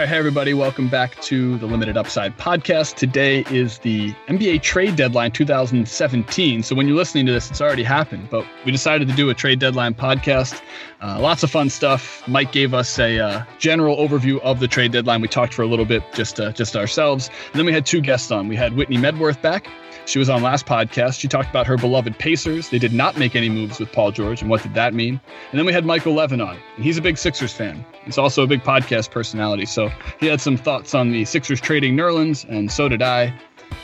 right, hey everybody, welcome back to the Limited Upside podcast. Today is the NBA trade deadline 2017. So when you're listening to this, it's already happened, but we decided to do a trade deadline podcast. Uh, lots of fun stuff. Mike gave us a uh, general overview of the trade deadline. We talked for a little bit, just uh, just ourselves. And then we had two guests on. We had Whitney Medworth back. She was on last podcast. She talked about her beloved Pacers. They did not make any moves with Paul George, and what did that mean? And then we had Michael Levin on, and he's a big Sixers fan. He's also a big podcast personality, so he had some thoughts on the Sixers trading Nerlens, and so did I.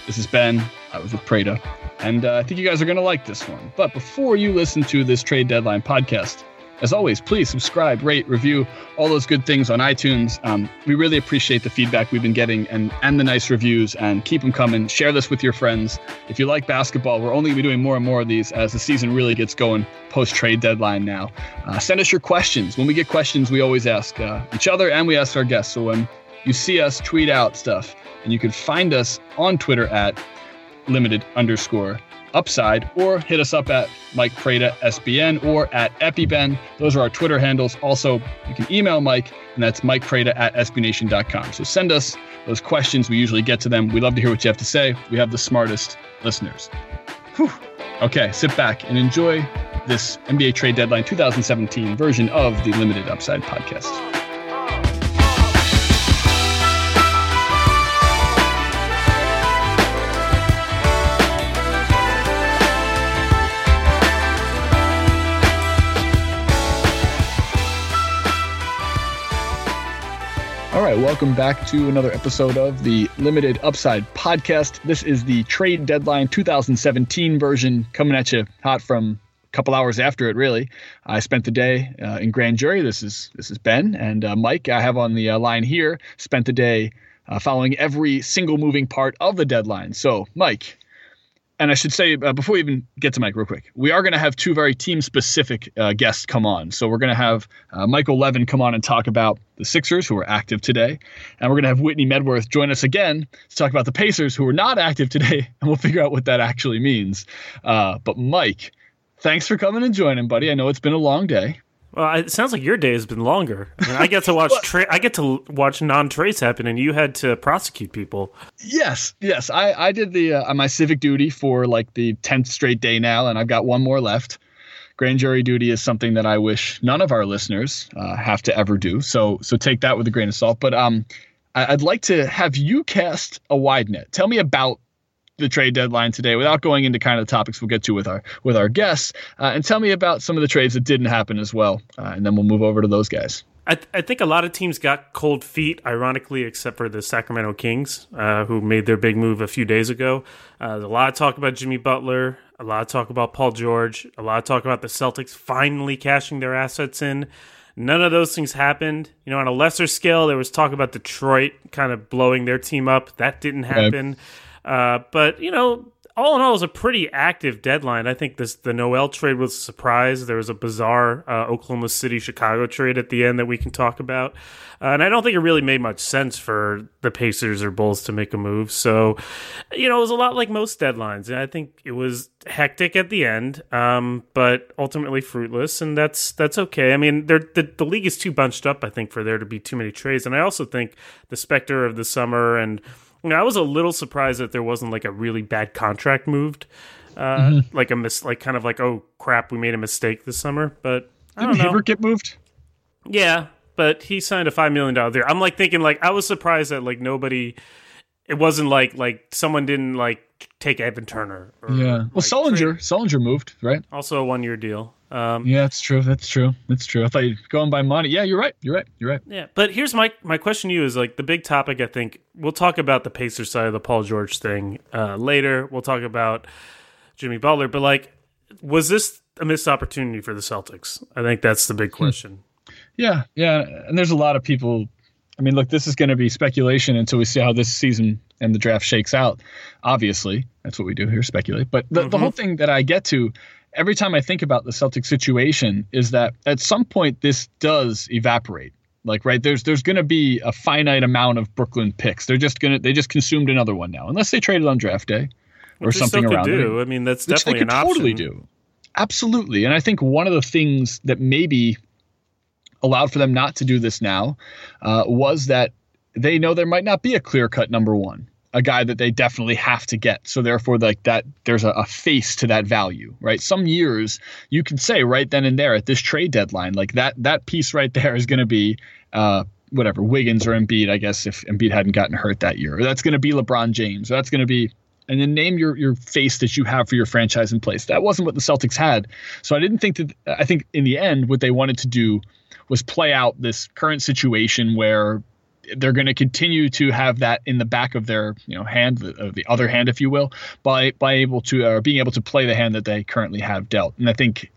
This is Ben. I was with Prada, and uh, I think you guys are going to like this one. But before you listen to this trade deadline podcast, as always, please subscribe, rate, review, all those good things on iTunes. Um, we really appreciate the feedback we've been getting and, and the nice reviews, and keep them coming. Share this with your friends. If you like basketball, we're only going to be doing more and more of these as the season really gets going post trade deadline now. Uh, send us your questions. When we get questions, we always ask uh, each other and we ask our guests. So when you see us tweet out stuff, and you can find us on Twitter at limited underscore upside or hit us up at Mike Prada SBN or at EpiBen. Those are our Twitter handles. Also, you can email Mike, and that's Mike Prada at SBNation.com. So send us those questions. We usually get to them. We love to hear what you have to say. We have the smartest listeners. Whew. Okay, sit back and enjoy this NBA trade deadline 2017 version of the Limited Upside podcast. Right, welcome back to another episode of the Limited Upside podcast. This is the trade deadline 2017 version coming at you hot from a couple hours after it. Really, I spent the day uh, in grand jury. This is this is Ben and uh, Mike. I have on the uh, line here. Spent the day uh, following every single moving part of the deadline. So, Mike, and I should say uh, before we even get to Mike, real quick, we are going to have two very team-specific uh, guests come on. So we're going to have uh, Michael Levin come on and talk about the Sixers, who are active today, and we're going to have Whitney Medworth join us again to talk about the Pacers, who are not active today, and we'll figure out what that actually means. Uh, but Mike, thanks for coming and joining, buddy. I know it's been a long day. Well, it sounds like your day has been longer. I, mean, I get to watch tra- I get to watch non-trace happen, and you had to prosecute people. Yes, yes. I I did the uh, my civic duty for like the tenth straight day now, and I've got one more left. Grand jury duty is something that I wish none of our listeners uh, have to ever do. So so take that with a grain of salt. But um, I, I'd like to have you cast a wide net. Tell me about the trade deadline today without going into kind of the topics we'll get to with our with our guests uh, and tell me about some of the trades that didn't happen as well uh, and then we'll move over to those guys I, th- I, think a lot of teams got cold feet, ironically, except for the Sacramento Kings, uh, who made their big move a few days ago. Uh, a lot of talk about Jimmy Butler, a lot of talk about Paul George, a lot of talk about the Celtics finally cashing their assets in. None of those things happened. You know, on a lesser scale, there was talk about Detroit kind of blowing their team up. That didn't happen. Right. Uh, but you know, all in all, it was a pretty active deadline. I think this the Noel trade was a surprise. There was a bizarre uh, Oklahoma City Chicago trade at the end that we can talk about, uh, and I don't think it really made much sense for the Pacers or Bulls to make a move. So, you know, it was a lot like most deadlines, and I think it was hectic at the end, um, but ultimately fruitless, and that's that's okay. I mean, the the league is too bunched up, I think, for there to be too many trades, and I also think the specter of the summer and you know, I was a little surprised that there wasn't like a really bad contract moved, uh, mm-hmm. like a mis, like kind of like oh crap, we made a mistake this summer. But I Didn't don't get moved? Yeah, but he signed a five million dollar deal. I'm like thinking like I was surprised that like nobody. It wasn't like like someone didn't like take Evan Turner. Or, yeah. Well, like, Sullinger, Sullinger moved right. Also a one year deal. Um, yeah, that's true. That's true. That's true. I thought you were going by money. Yeah, you're right. You're right. You're right. Yeah, but here's my my question to you is like the big topic. I think we'll talk about the Pacers side of the Paul George thing uh, later. We'll talk about Jimmy Butler, but like, was this a missed opportunity for the Celtics? I think that's the big hmm. question. Yeah, yeah, and there's a lot of people. I mean, look, this is going to be speculation until we see how this season and the draft shakes out. Obviously, that's what we do here, speculate. But the, mm-hmm. the whole thing that I get to every time I think about the Celtic situation is that at some point this does evaporate. Like right there's there's going to be a finite amount of Brooklyn picks. They're just going to they just consumed another one now unless they traded on draft day or which something around do. I mean that's which definitely they could an totally option. do. Absolutely. And I think one of the things that maybe allowed for them not to do this now uh, was that they know there might not be a clear cut number one, a guy that they definitely have to get. So therefore, like that, there's a, a, face to that value, right? Some years you can say right then and there at this trade deadline, like that that piece right there is going to be. Uh, whatever Wiggins or Embiid, I guess if Embiid hadn't gotten hurt that year, that's going to be LeBron James, that's going to be and then name your your face that you have for your franchise in place. That wasn't what the Celtics had. So I didn't think that I think in the end what they wanted to do was play out this current situation where they're going to continue to have that in the back of their you know hand the, the other hand if you will by by able to uh, being able to play the hand that they currently have dealt and i think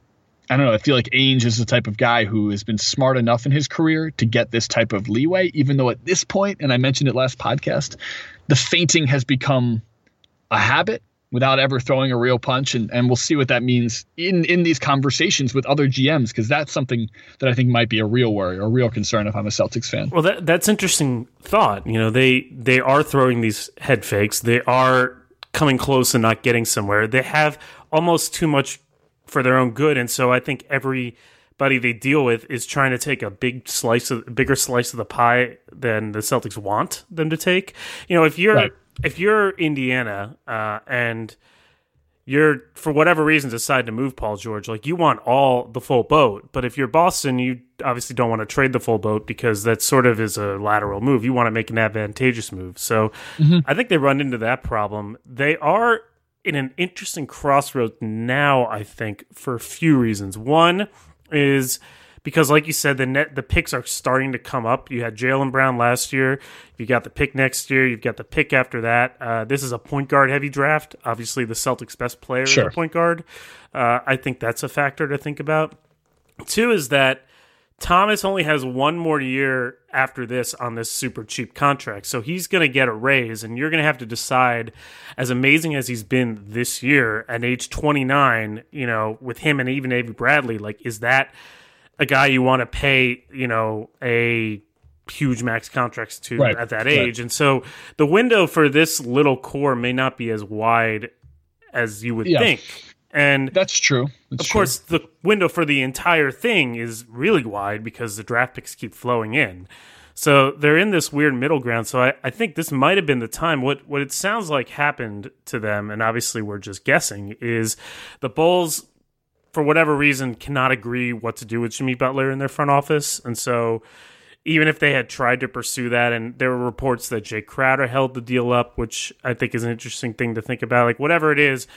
I don't know. I feel like Ainge is the type of guy who has been smart enough in his career to get this type of leeway, even though at this point, and I mentioned it last podcast, the feinting has become a habit without ever throwing a real punch and, and we'll see what that means in in these conversations with other GMs because that's something that I think might be a real worry or a real concern if I'm a Celtics fan. Well that that's interesting thought. You know, they they are throwing these head fakes. They are coming close and not getting somewhere. They have almost too much for their own good and so I think everybody they deal with is trying to take a big slice of bigger slice of the pie than the Celtics want them to take. You know, if you're right if you're Indiana uh, and you're for whatever reason decide to move Paul George, like you want all the full boat. But if you're Boston, you obviously don't want to trade the full boat because that sort of is a lateral move. You want to make an advantageous move. So mm-hmm. I think they run into that problem. They are in an interesting crossroads now, I think, for a few reasons. One is because, like you said, the net the picks are starting to come up. You had Jaylen Brown last year. You got the pick next year. You've got the pick after that. Uh, this is a point guard heavy draft. Obviously, the Celtics' best player sure. is a point guard. Uh, I think that's a factor to think about. Two is that Thomas only has one more year after this on this super cheap contract. So he's going to get a raise, and you're going to have to decide, as amazing as he's been this year at age 29, you know, with him and even Avery Bradley, like, is that a guy you want to pay, you know, a huge max contracts to right. at that age. Right. And so the window for this little core may not be as wide as you would yeah. think. And that's true. That's of course, the window for the entire thing is really wide because the draft picks keep flowing in. So they're in this weird middle ground. So I, I think this might have been the time. What what it sounds like happened to them, and obviously we're just guessing, is the Bulls for whatever reason, cannot agree what to do with Jimmy Butler in their front office. And so, even if they had tried to pursue that, and there were reports that Jae Crowder held the deal up, which I think is an interesting thing to think about. Like, whatever it is,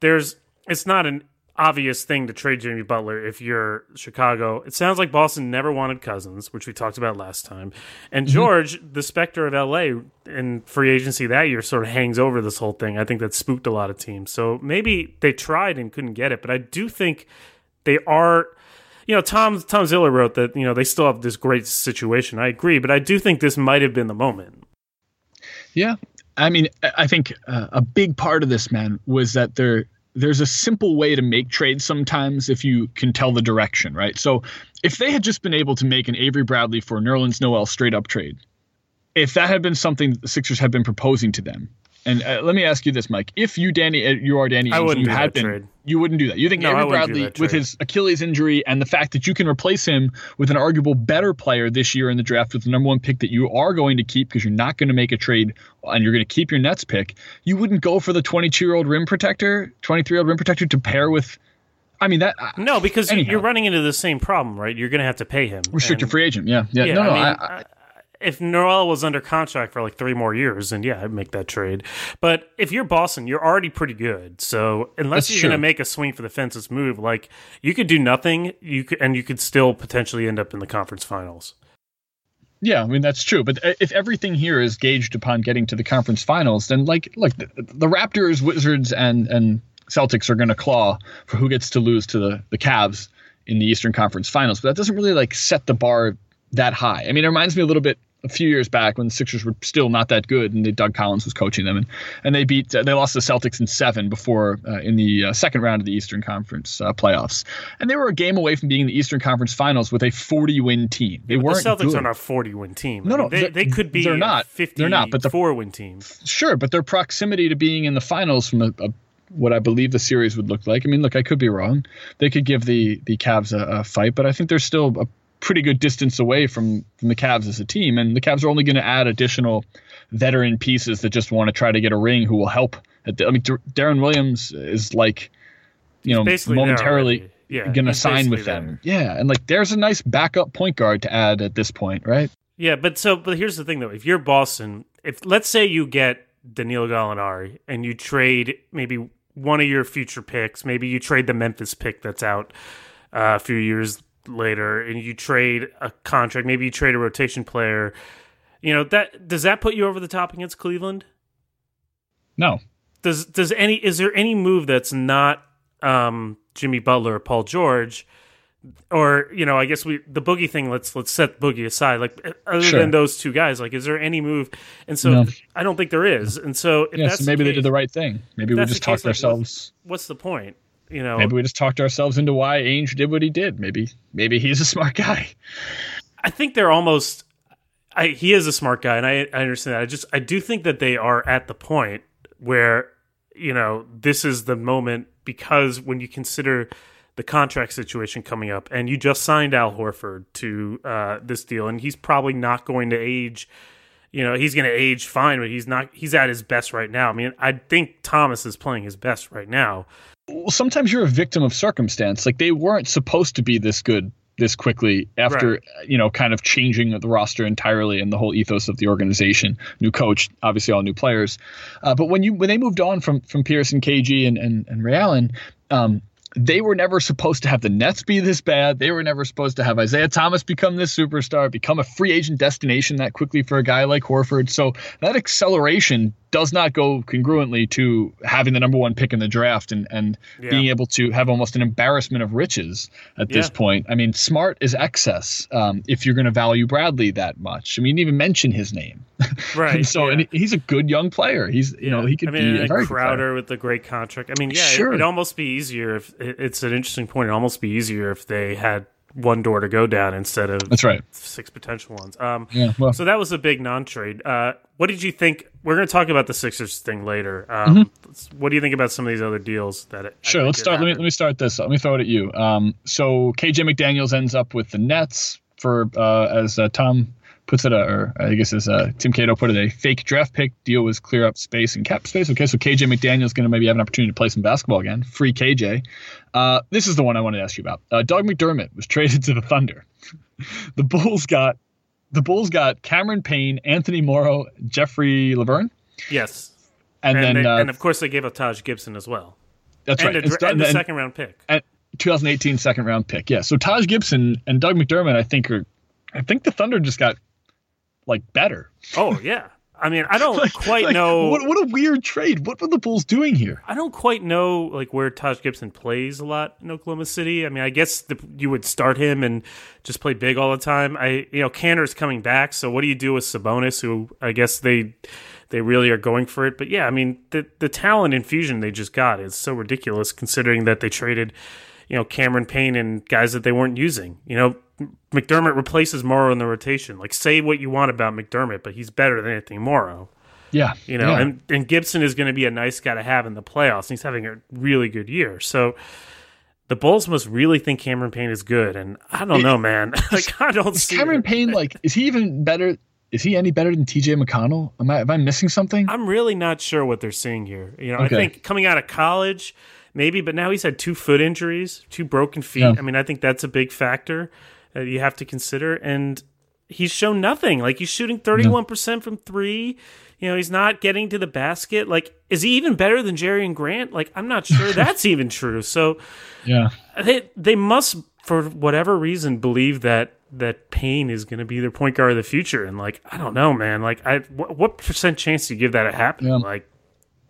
there's it's not an obvious thing to trade Jimmy Butler if you're Chicago. It sounds like Boston never wanted Cousins, which we talked about last time. And mm-hmm. George, mm-hmm. the specter of LA in free agency that year, sort of hangs over this whole thing. I think that spooked a lot of teams. So maybe they tried and couldn't get it, but I do think they are. You know, Tom Tom Ziller wrote that you know they still have this great situation. I agree, but I do think this might have been the moment. Yeah, I mean, I think uh, a big part of this, man, was that they're there's a simple way to make trades sometimes if you can tell the direction, right? So if they had just been able to make an Avery Bradley for Nerlens Noel straight up trade, if that had been something the Sixers had been proposing to them, and uh, let me ask you this, Mike: If you, Danny, uh, you are Danny, I wouldn't you had been, trade. you wouldn't do that. You think no, Avery Bradley, with his Achilles injury and the fact that you can replace him with an arguable better player this year in the draft with the number one pick that you are going to keep because you're not going to make a trade and you're going to keep your Nets pick, you wouldn't go for the 22 year old rim protector, 23 year old rim protector to pair with. I mean that. Uh, no, because anyhow. you're running into the same problem, right? You're going to have to pay him. Restricted free agent, yeah, yeah. yeah no, no, I, mean, I, if Noel was under contract for like three more years, then yeah, I'd make that trade. But if you're Boston, you're already pretty good. So unless That's you're going to make a swing for the fences move, like you could do nothing, you could, and you could still potentially end up in the conference finals. Yeah, I mean that's true. But uh, if everything here is gauged upon getting to the conference finals, then like look, the, the Raptors, Wizards, and and Celtics are going to claw for who gets to lose to the the Cavs in the Eastern Conference Finals. But that doesn't really like set the bar that high. I mean, it reminds me a little bit a few years back when the Sixers were still not that good and Doug Collins was coaching them and and they beat uh, they lost the Celtics in 7 before uh, in the uh, second round of the Eastern Conference uh, playoffs. And they were a game away from being in the Eastern Conference Finals with a 40 win team. They yeah, weren't the Celtics good. aren't a 40 win team. No, no, they, they could be they're not. 50 they're not, but the 4 win team. Sure, but their proximity to being in the finals from a, a what I believe the series would look like. I mean, look, I could be wrong. They could give the the Cavs a, a fight, but I think they're still a pretty good distance away from, from the Cavs as a team, and the Cavs are only going to add additional veteran pieces that just want to try to get a ring who will help. The, I mean, Deron Williams is like, you know, momentarily yeah, going to sign with them. There. Yeah, and like there's a nice backup point guard to add at this point, right? Yeah, but so but here's the thing though: if you're Boston, if let's say you get Danilo Gallinari and you trade maybe one of your future picks, maybe you trade the Memphis pick that's out uh, a few years later, and you trade a contract, maybe you trade a rotation player. You know that does that put you over the top against Cleveland? No. Does does any is there any move that's not um, Jimmy Butler or Paul George? or you know, I guess we the boogie thing. Let's let's set boogie aside. Like other sure. than those two guys, like is there any move? And so no. I don't think there is. And so yeah, so maybe the they did the right thing. Maybe we just talked case, ourselves. Like, what's the point? You know, maybe we just talked ourselves into why Ainge did what he did. Maybe maybe he's a smart guy. I think they're almost. I, he is a smart guy, and I, I understand that. I just I do think that they are at the point where you know this is the moment because when you consider the contract situation coming up, and you just signed Al Horford to uh, this deal, and he's probably not going to age. You know, he's going to age fine, but he's not. He's at his best right now. I mean, I think Thomas is playing his best right now. Well, sometimes you're a victim of circumstance. Like they weren't supposed to be this good this quickly after right. you know kind of changing the roster entirely and the whole ethos of the organization new coach obviously all new players uh, but when you when they moved on from from Pierce and KG and and, and Ray Allen um, they were never supposed to have the Nets be this bad. They were never supposed to have Isaiah Thomas become this superstar, become a free agent destination that quickly for a guy like Horford. So that acceleration does not go congruently to having the number one pick in the draft and and yeah. being able to have almost an embarrassment of riches at this yeah. point. I mean, smart is excess um, if you're going to value Bradley that much. I mean, even mention his name, right? and so yeah. and he's a good young player. He's you know he could I mean, be a very Crowder with the great contract. I mean, yeah, sure. it, would almost be easier if it's an interesting point. It'd almost be easier if they had one door to go down instead of that's right six potential ones. Um, yeah, well. so that was a big non-trade. Uh, what did you think? We're going to talk about the Sixers thing later. Um, mm-hmm. What do you think about some of these other deals that? It, sure, let's start. Let me let me start this. Let me throw it at you. Um, so KJ McDaniels ends up with the Nets for uh, as uh, Tom puts it, or I guess as uh, Tim Cato put it, a fake draft pick deal was clear up space and cap space. Okay, so KJ McDaniel's going to maybe have an opportunity to play some basketball again. Free KJ. Uh, this is the one I wanted to ask you about. Uh, Doug McDermott was traded to the Thunder. the Bulls got the Bulls got Cameron Payne, Anthony Morrow, Joffrey Lauvergne. Yes, and, and then they, uh, and of course they gave up Taj Gibson as well. That's and right. A, and, and the second round pick. And 2018 second round pick. Yeah. So Taj Gibson and Doug McDermott, I think are, I think the Thunder just got like better. Oh yeah. I mean, I don't like, quite like, know. What, what a weird trade. What were the Bulls doing here? I don't quite know like where Taj Gibson plays a lot in Oklahoma City. I mean, I guess the, you would start him and just play big all the time. I you know Kanter's coming back, so what do you do with Sabonis, who I guess they they really are going for it? But yeah, I mean the the talent infusion they just got is so ridiculous considering that they traded you know Cameron Payne and guys that they weren't using. You know McDermott replaces Morrow in the rotation. Like, say what you want about McDermott, but he's better than Anthony Morrow. Yeah, you know, yeah. and and Gibson is going to be a nice guy to have in the playoffs. He's having a really good year, so the Bulls must really think Cameron Payne is good. And I don't know, man. like, I don't see Cameron it. Payne. Like, is he even better? Is he any better than T.J. McConnell? Am I am I missing something? I'm really not sure what they're seeing here. You know, okay. I think coming out of college, maybe, but now he's had two foot injuries, two broken feet. Yeah. I mean, I think that's a big factor that you have to consider. And he's shown nothing. Like he's shooting 31% from three. You know, he's not getting to the basket. Like, is he even better than Jerian Grant? Like, I'm not sure that's even true. So, yeah, they they must, for whatever reason, believe that that Payne is going to be their point guard of the future. And like, I don't know, man. Like, I what, what percent chance do you give that to happen? Yeah. Like,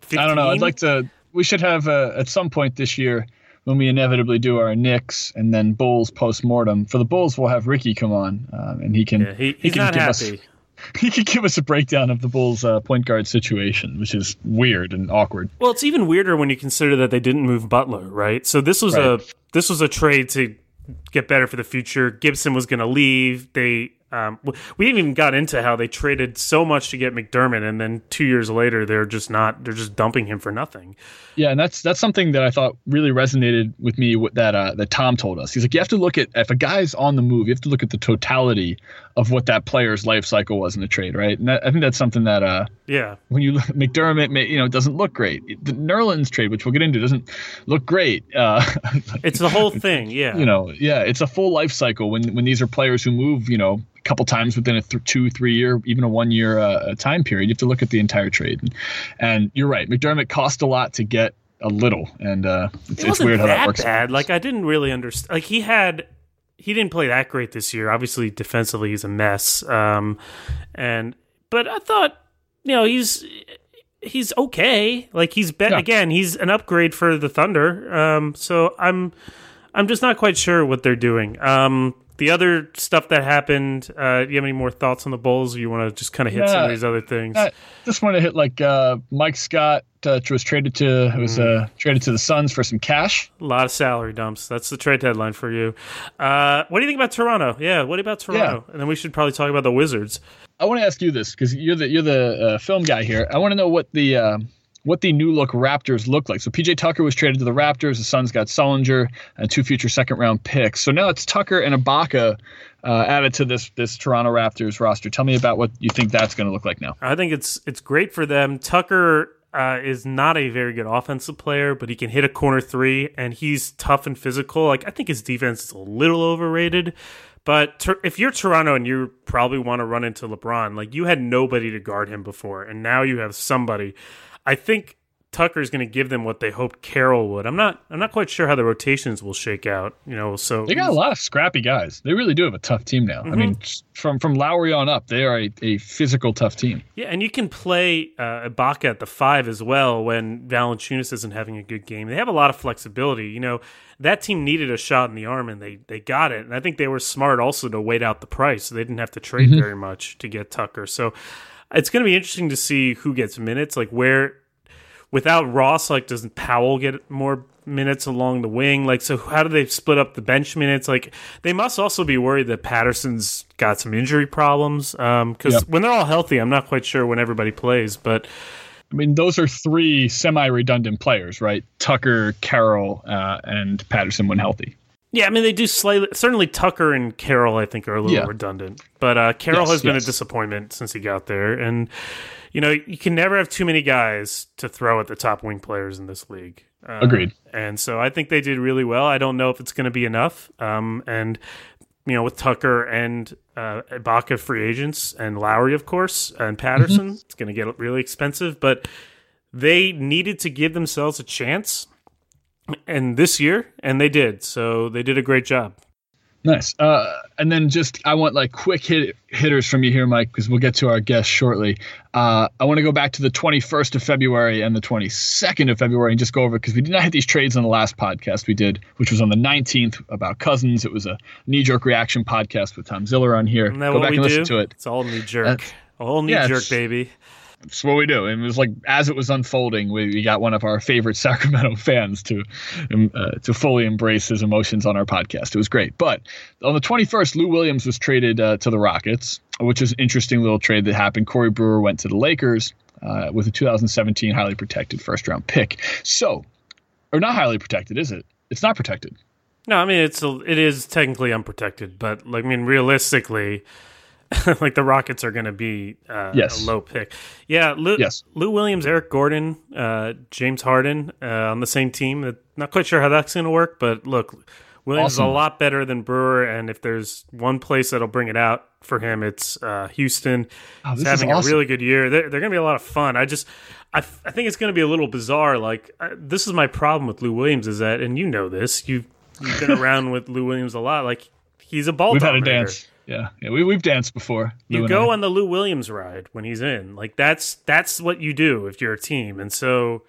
15? I don't know. I'd like to. We should have uh, at some point this year when we inevitably do our Knicks and then Bulls post mortem. For the Bulls, we'll have Ricky come on, um, and he can yeah, he, he can give happy. us he could give us a breakdown of the Bulls' uh, point guard situation, which is weird and awkward. Well, it's even weirder when you consider that they didn't move Butler, right? So this was right. a this was a trade to get better for the future. Gibson was going to leave. They Um, we didn't even got into how they traded so much to get McDermott, and then two years later, they're just not. They're just dumping him for nothing. Yeah, and that's that's something that I thought really resonated with me. That uh, that Tom told us. He's like, you have to look at if a guy's on the move, you have to look at the totality of what that player's life cycle was in the trade, right? And that, I think that's something that uh, yeah, when you look, McDermott, may, you know, it doesn't look great. The Nerlens trade, which we'll get into, doesn't look great. Uh, it's the whole thing, yeah. You know, yeah, it's a full life cycle when when these are players who move, you know, a couple times within a th- two, three year, even a one year uh, time period. You have to look at the entire trade. And, and, you're right, McDermott cost a lot to get a little, and uh, it's, it it's weird how that works. Bad. Like I didn't really understand. Like he had. He didn't play that great this year. Obviously, defensively, he's a mess. Um, and but I thought, you know, he's he's okay. Like he's been yeah. again, he's an upgrade for the Thunder. Um, so I'm I'm just not quite sure what they're doing. Um, the other stuff that happened, uh, do you have any more thoughts on the Bulls? Or you want to just kind of hit some of these other things? I just want to hit like uh, Mike Scott uh, was traded to was mm. uh, traded to the Suns for some cash. A lot of salary dumps. That's the trade deadline for you. Uh, what do you think about Toronto? Yeah, what about Toronto? Yeah. And then we should probably talk about the Wizards. I want to ask you this because you're the you're the uh, film guy here. I want to know what the uh, what the new look Raptors look like. So PJ Tucker was traded to the Raptors. The Suns got Sullinger and two future second round picks. So now it's Tucker and Ibaka uh, added to this this Toronto Raptors roster. Tell me about what you think that's going to look like now. I think it's it's great for them. Tucker uh, is not a very good offensive player, but he can hit a corner three, and he's tough and physical. Like I think his defense is a little overrated. But ter- if you're Toronto and you probably want to run into LeBron, like you had nobody to guard him before, and now you have somebody. I think Tucker's going to give them what they hoped Carroll would. I'm not. I'm not quite sure how the rotations will shake out. You know, so they got a lot of scrappy guys. They really do have a tough team now. Mm-hmm. I mean, from from Lowry on up, they are a, a physical tough team. Yeah, and you can play uh, Ibaka at the five as well when Valanciunas isn't having a good game. They have a lot of flexibility. You know, that team needed a shot in the arm, and they they got it. And I think they were smart also to wait out the price. So they didn't have to trade mm-hmm. very much to get Tucker. So it's going to be interesting to see who gets minutes. Like where without Ross, like doesn't Powell get more minutes along the wing? Like, so how do they split up the bench minutes? Like, they must also be worried that Patterson's got some injury problems. Um, because yep. when they're all healthy, I'm not quite sure when everybody plays, but. I mean, those are three semi-redundant players, right? Tucker, Carroll, uh, and Patterson when healthy. Yeah, I mean they do slightly. Certainly, Tucker and Carroll, I think, are a little yeah. redundant. But uh, Carroll yes, has been yes. a disappointment since he got there, and you know, you can never have too many guys to throw at the top wing players in this league. Uh, Agreed. And so I think they did really well. I don't know if it's going to be enough. Um, and you know, with Tucker and uh, Ibaka free agents and Lowry, of course, and Patterson, mm-hmm. it's going to get really expensive. But they needed to give themselves a chance, and this year, and they did. So they did a great job. Nice. Uh, and then just I want like quick hit hitters from you here, Mike, because we'll get to our guest shortly. Uh, I want to go back to the 21st of February and the 22nd of February and just go over because we did not hit these trades on the last podcast we did, which was on the 19th about Cousins. It was a knee jerk reaction podcast with Tom Ziller on here. Go back and listen to it. It's all knee jerk. Uh, all knee yeah, jerk, baby. That's what we do. And it was like as it was unfolding, we, we got one of our favorite Sacramento fans to uh, to fully embrace his emotions on our podcast. It was great. But on the 21st, Lou Williams was traded uh, to the Rockets, which is an interesting little trade that happened. Corey Brewer went to the Lakers uh, with a 2017 highly protected first round pick. So, or not highly protected, is it? It's not protected. No, I mean it's a, it is technically unprotected, but like I mean realistically like the Rockets are going to be uh, yes. a low pick. Yeah, Lou, yes. Lou Williams, Eric Gordon, uh, James Harden uh, on the same team. Not quite sure how that's going to work, but look, Williams awesome. is a lot better than Brewer, and if there's one place that'll bring it out for him, it's uh, Houston. Oh, He's having awesome. a really good year. They're, they're going to be a lot of fun. I just, I, I think it's going to be a little bizarre. Like I, this is my problem with Lou Williams is that, and you know this, you've, you've been around with Lou Williams a lot. Like he's a ball. We've had a dance yeah, yeah. We we've danced before. You go on the Lou Williams ride when he's in. Like that's that's what you do if you're a team. And so,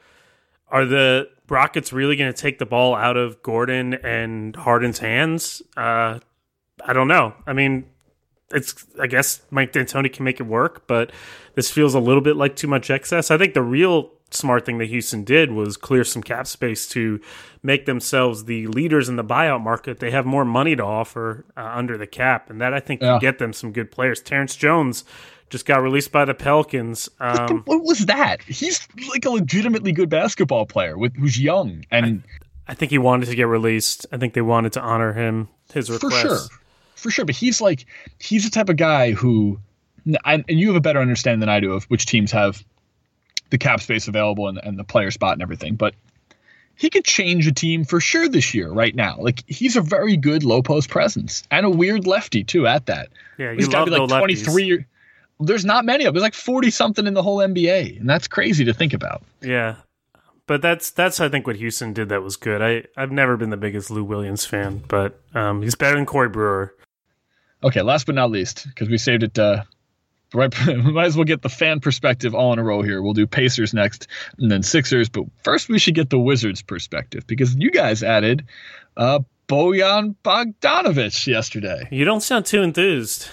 are the Rockets really going to take the ball out of Gordon and Harden's hands? Uh, I don't know. I mean, it's I guess Mike D'Antoni can make it work, but this feels a little bit like too much excess. I think the real smart thing that Houston did was clear some cap space to make themselves the leaders in the buyout market. They have more money to offer uh, under the cap, and that I think yeah. can get them some good players. Terrence Jones just got released by the Pelicans. Um, what was that? He's like a legitimately good basketball player with who's young, and I, I think he wanted to get released. I think they wanted to honor him his request. For sure, for sure. But he's like he's the type of guy who, and you have a better understanding than I do of which teams have the cap space available and, and the player spot and everything. But he could change a team for sure this year, right now. Like he's a very good low post presence and a weird lefty too. At that, yeah, he's got to be like twenty three. There's not many of them. There's like forty something in the whole NBA, and that's crazy to think about. Yeah, but that's that's I think what Houston did that was good. I I've never been the biggest Lou Williams fan, but um, he's better than Corey Brewer. Okay, last but not least, because we saved it uh, right might as well get the fan perspective all in a row here we'll do pacers next and then sixers but first we should get the wizards perspective because you guys added uh bojan bogdanovic yesterday you don't sound too enthused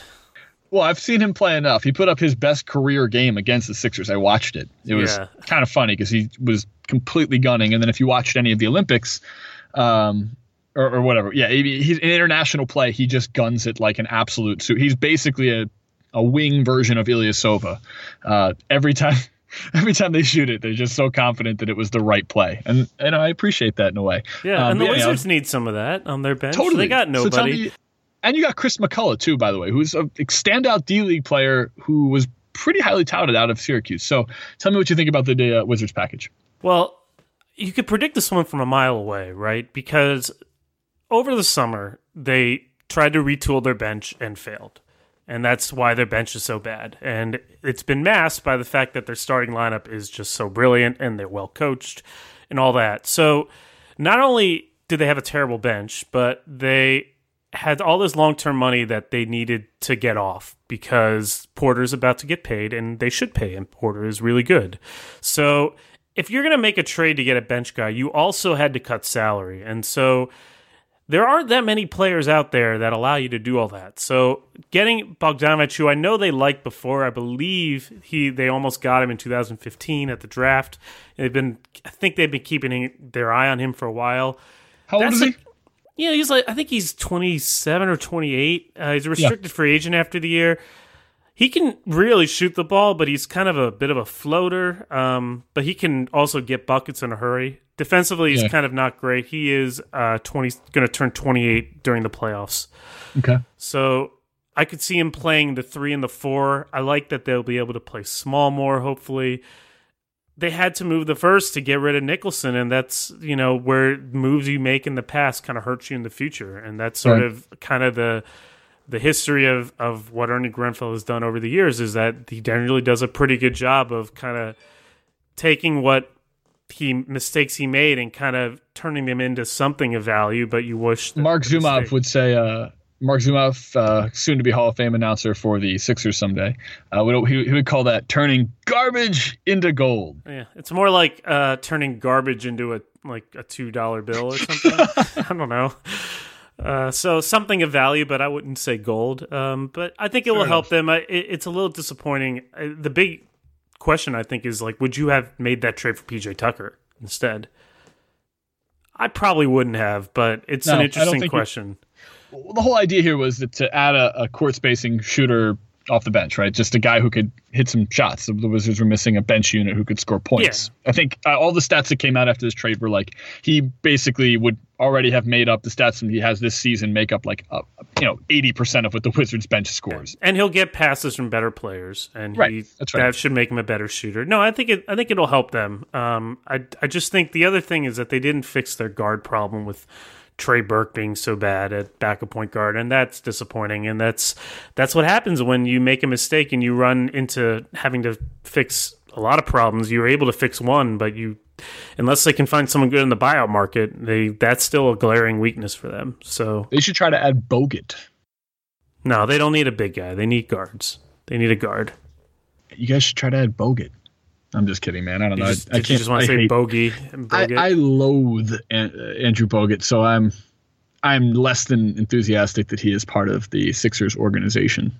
well i've seen him play enough he put up his best career game against the sixers i watched it it was yeah. kind of funny because he was completely gunning and then if you watched any of the olympics um or, or whatever. Yeah, he's in international play. He just guns it like an absolute suit. He's basically a a wing version of Ilyasova. Uh, every time, every time they shoot it, they're just so confident that it was the right play, and and I appreciate that in a way. Yeah, um, and the yeah, Wizards you know, need some of that on their bench. Totally, they got nobody. So and you got Chris McCullough too, by the way, who's a standout D League player who was pretty highly touted out of Syracuse. So tell me what you think about the uh, Wizards package. Well, you could predict this one from a mile away, right? Because over the summer they tried to retool their bench and failed and that's why their bench is so bad. And it's been masked by the fact that their starting lineup is just so brilliant and they're well coached and all that. So not only did they have a terrible bench, but they had all this long term money that they needed to get off because Porter's about to get paid and they should pay him. Porter is really good. So if you're going to make a trade to get a bench guy, you also had to cut salary. And so there aren't that many players out there that allow you to do all that. So getting Bogdanovic, who I know they liked before, I believe he they almost got him in 2015 at the draft. They've been, I think they've been keeping their eye on him for a while. How That's old is he? yeah, he's like I think he's 27 or 28. Uh, he's a restricted yeah. free agent after the year he can really shoot the ball, but he's kind of a bit of a floater. Um, but he can also get buckets in a hurry. Defensively, he's yeah. kind of not great. He is uh, twenty, going to turn twenty eight during the playoffs. Okay, so I could see him playing the three and the four. I like that they'll be able to play small more. Hopefully, they had to move the first to get rid of Nicholson, and that's you know where moves you make in the past kind of hurts you in the future, and that's sort right. of kind of the the history of, of what Ernie Grunfeld has done over the years is that he generally does a pretty good job of kind of taking what he mistakes he made and kind of turning them into something of value. But you wish Marc Zumoff mistake. would say, uh, Marc Zumoff, uh, soon to be Hall of Fame announcer for the Sixers someday, uh, would, he, he, would call that turning garbage into gold. Yeah, it's more like uh, turning garbage into a like a two dollar bill or something. I don't know. Uh, so something of value, but I wouldn't say gold. Um, but I think it Fair will enough. help them. I, it, it's a little disappointing. Uh, the big question I think is like, would you have made that trade for PJ Tucker instead? I probably wouldn't have, but it's no, an interesting question. You, the whole idea here was to add a, a court spacing shooter off the bench, right? Just a guy who could hit some shots. The, the Wizards were missing a bench unit who could score points. Yeah. I think uh, all the stats that came out after this trade were like he basically would already have made up the stats that he has this season make up like uh, you know 80% of what the Wizards bench scores. And he'll get passes from better players and right. He, That's right. that should make him a better shooter. No, I think it I think it'll help them. Um I I just think the other thing is that they didn't fix their guard problem with Trey Burke being so bad at backup point guard, and that's disappointing. And that's that's what happens when you make a mistake and you run into having to fix a lot of problems. You're able to fix one, but you unless they can find someone good in the buyout market, they that's still a glaring weakness for them. So they should try to add Bogut. No, they don't need a big guy. They need guards. They need a guard. You guys should try to add Bogut. I'm just kidding, man. I don't you know. Just, I, can't. just want to say hate, bogey. I, I, loathe uh, Andrew Bogut, so I'm I'm less than enthusiastic that he is part of the Sixers organization.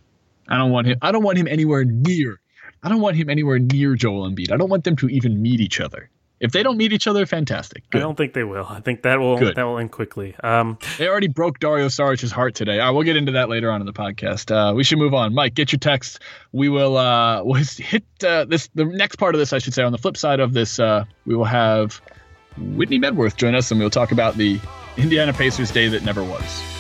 I don't want him. I don't want him anywhere near I don't want him anywhere near Joel Embiid. I don't want them to even meet each other. If they don't meet each other, fantastic. Good. I don't think they will. I think that will Good. that will end quickly. Um, they already broke Dario Saric's heart today. Right, we'll get into that later on in the podcast. Uh, we should move on. Mike, get your text. We will uh, we'll hit uh, this. The next part of this, I should say, on the flip side of this, uh, we will have Whitney Medworth join us, and we'll talk about the Indiana Pacers day that never was.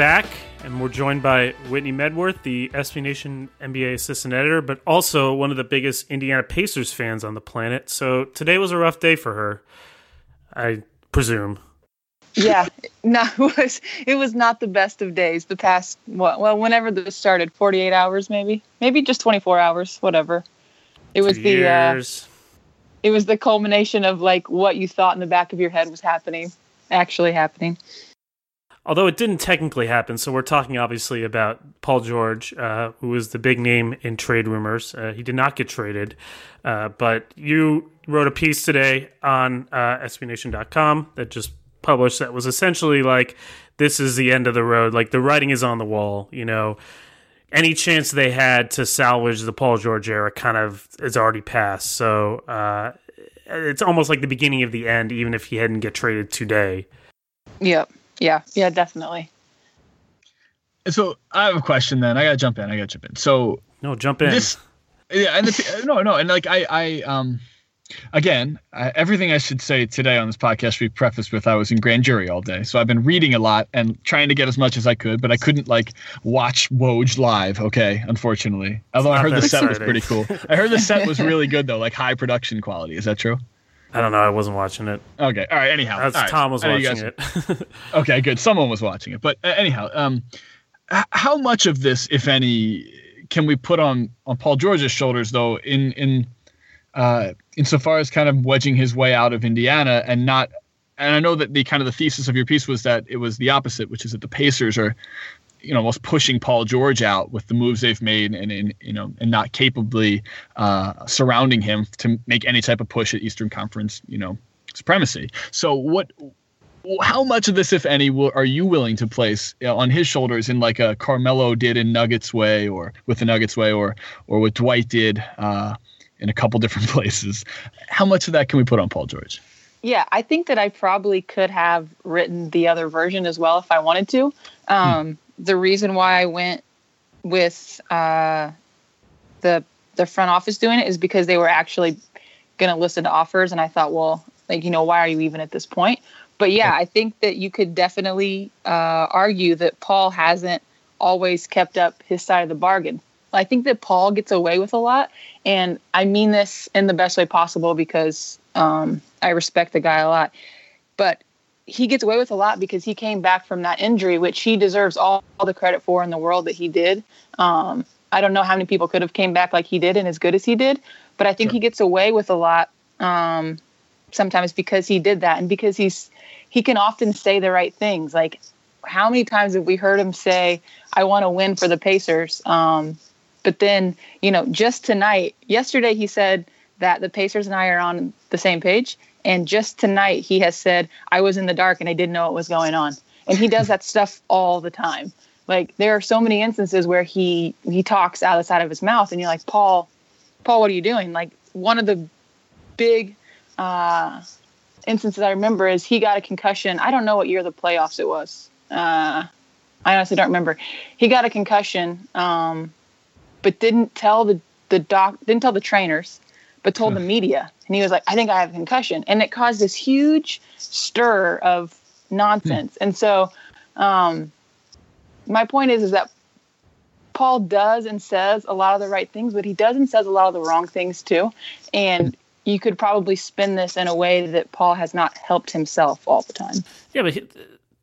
Back, and we're joined by Whitney Medworth, the SB Nation NBA assistant editor, but also one of the biggest Indiana Pacers fans on the planet. So today was a rough day for her, I presume. Yeah, no, it was it was not the best of days. The past what? Well, whenever this started, forty eight hours, maybe, maybe just twenty four hours, whatever. It was the uh, it was the culmination of like what you thought in the back of your head was happening, actually happening although it didn't technically happen. So we're talking obviously about Paul George, uh, who was the big name in trade rumors. Uh, he did not get traded, uh, but you wrote a piece today on uh, SBNation.com that just published that was essentially like, this is the end of the road. Like the writing is on the wall, you know. Any chance they had to salvage the Paul George era kind of is already passed. So uh, it's almost like the beginning of the end, even if he hadn't get traded today. Yep. Yeah, yeah, definitely. So I have a question. Then I gotta jump in. I gotta jump in. So no, jump in. This, yeah, and the, no, no, and like I, I, um, again, I, everything I should say today on this podcast should be prefaced with I was in grand jury all day, so I've been reading a lot and trying to get as much as I could, but I couldn't like watch Woj live. Okay, unfortunately. Although I heard the set was pretty cool. I heard the set was really good though, like high production quality. Is that true? I don't know. I wasn't watching it. Okay. All right. Anyhow, That's, right. Tom was watching guys... it. okay. Good. Someone was watching it. But uh, anyhow, um, how much of this, if any, can we put on on Paul George's shoulders, though, in in uh, insofar as kind of wedging his way out of Indiana and not. And I know that the kind of the thesis of your piece was that it was the opposite, which is that the Pacers are you know almost pushing Paul George out with the moves they've made and, and you know and not capably uh, surrounding him to make any type of push at Eastern Conference you know supremacy. So what? How much of this, if any, will, are you willing to place you know, on his shoulders in like a Carmelo did in Nuggets way, or with the Nuggets way, or or what Dwight did uh, in a couple different places? How much of that can we put on Paul George? Yeah, I think that I probably could have written the other version as well if I wanted to. Um, the reason why I went with uh, the the front office doing it is because they were actually going to listen to offers, and I thought, well, like you know, why are you even at this point? But yeah, I think that you could definitely uh, argue that Paul hasn't always kept up his side of the bargain. I think that Paul gets away with a lot, and I mean this in the best way possible because um, I respect the guy a lot. But he gets away with a lot because he came back from that injury, which he deserves all, all the credit for in the world that he did. Um, I don't know how many people could have came back like he did and as good as he did, but I think sure. he gets away with a lot um, sometimes because he did that and because he's he can often say the right things. Like how many times have we heard him say, "I want to win for the Pacers," um, but then you know just tonight, yesterday he said that the Pacers and I are on the same page. And just tonight, he has said, I was in the dark and I didn't know what was going on. And he does that stuff all the time. Like there are so many instances where he he talks out of the side of his mouth, and you're like, Paul, Paul, what are you doing? Like one of the big uh, instances I remember is he got a concussion. I don't know what year the playoffs it was. Uh, I honestly don't remember. He got a concussion, um, but didn't tell the the doc didn't tell the trainers but told the media. And he was like, I think I have a concussion. And it caused this huge stir of nonsense. Hmm. And so um, my point is, is that Paul does and says a lot of the right things, but he does and says a lot of the wrong things too. And you could probably spin this in a way that Paul has not helped himself all the time. Yeah, but he,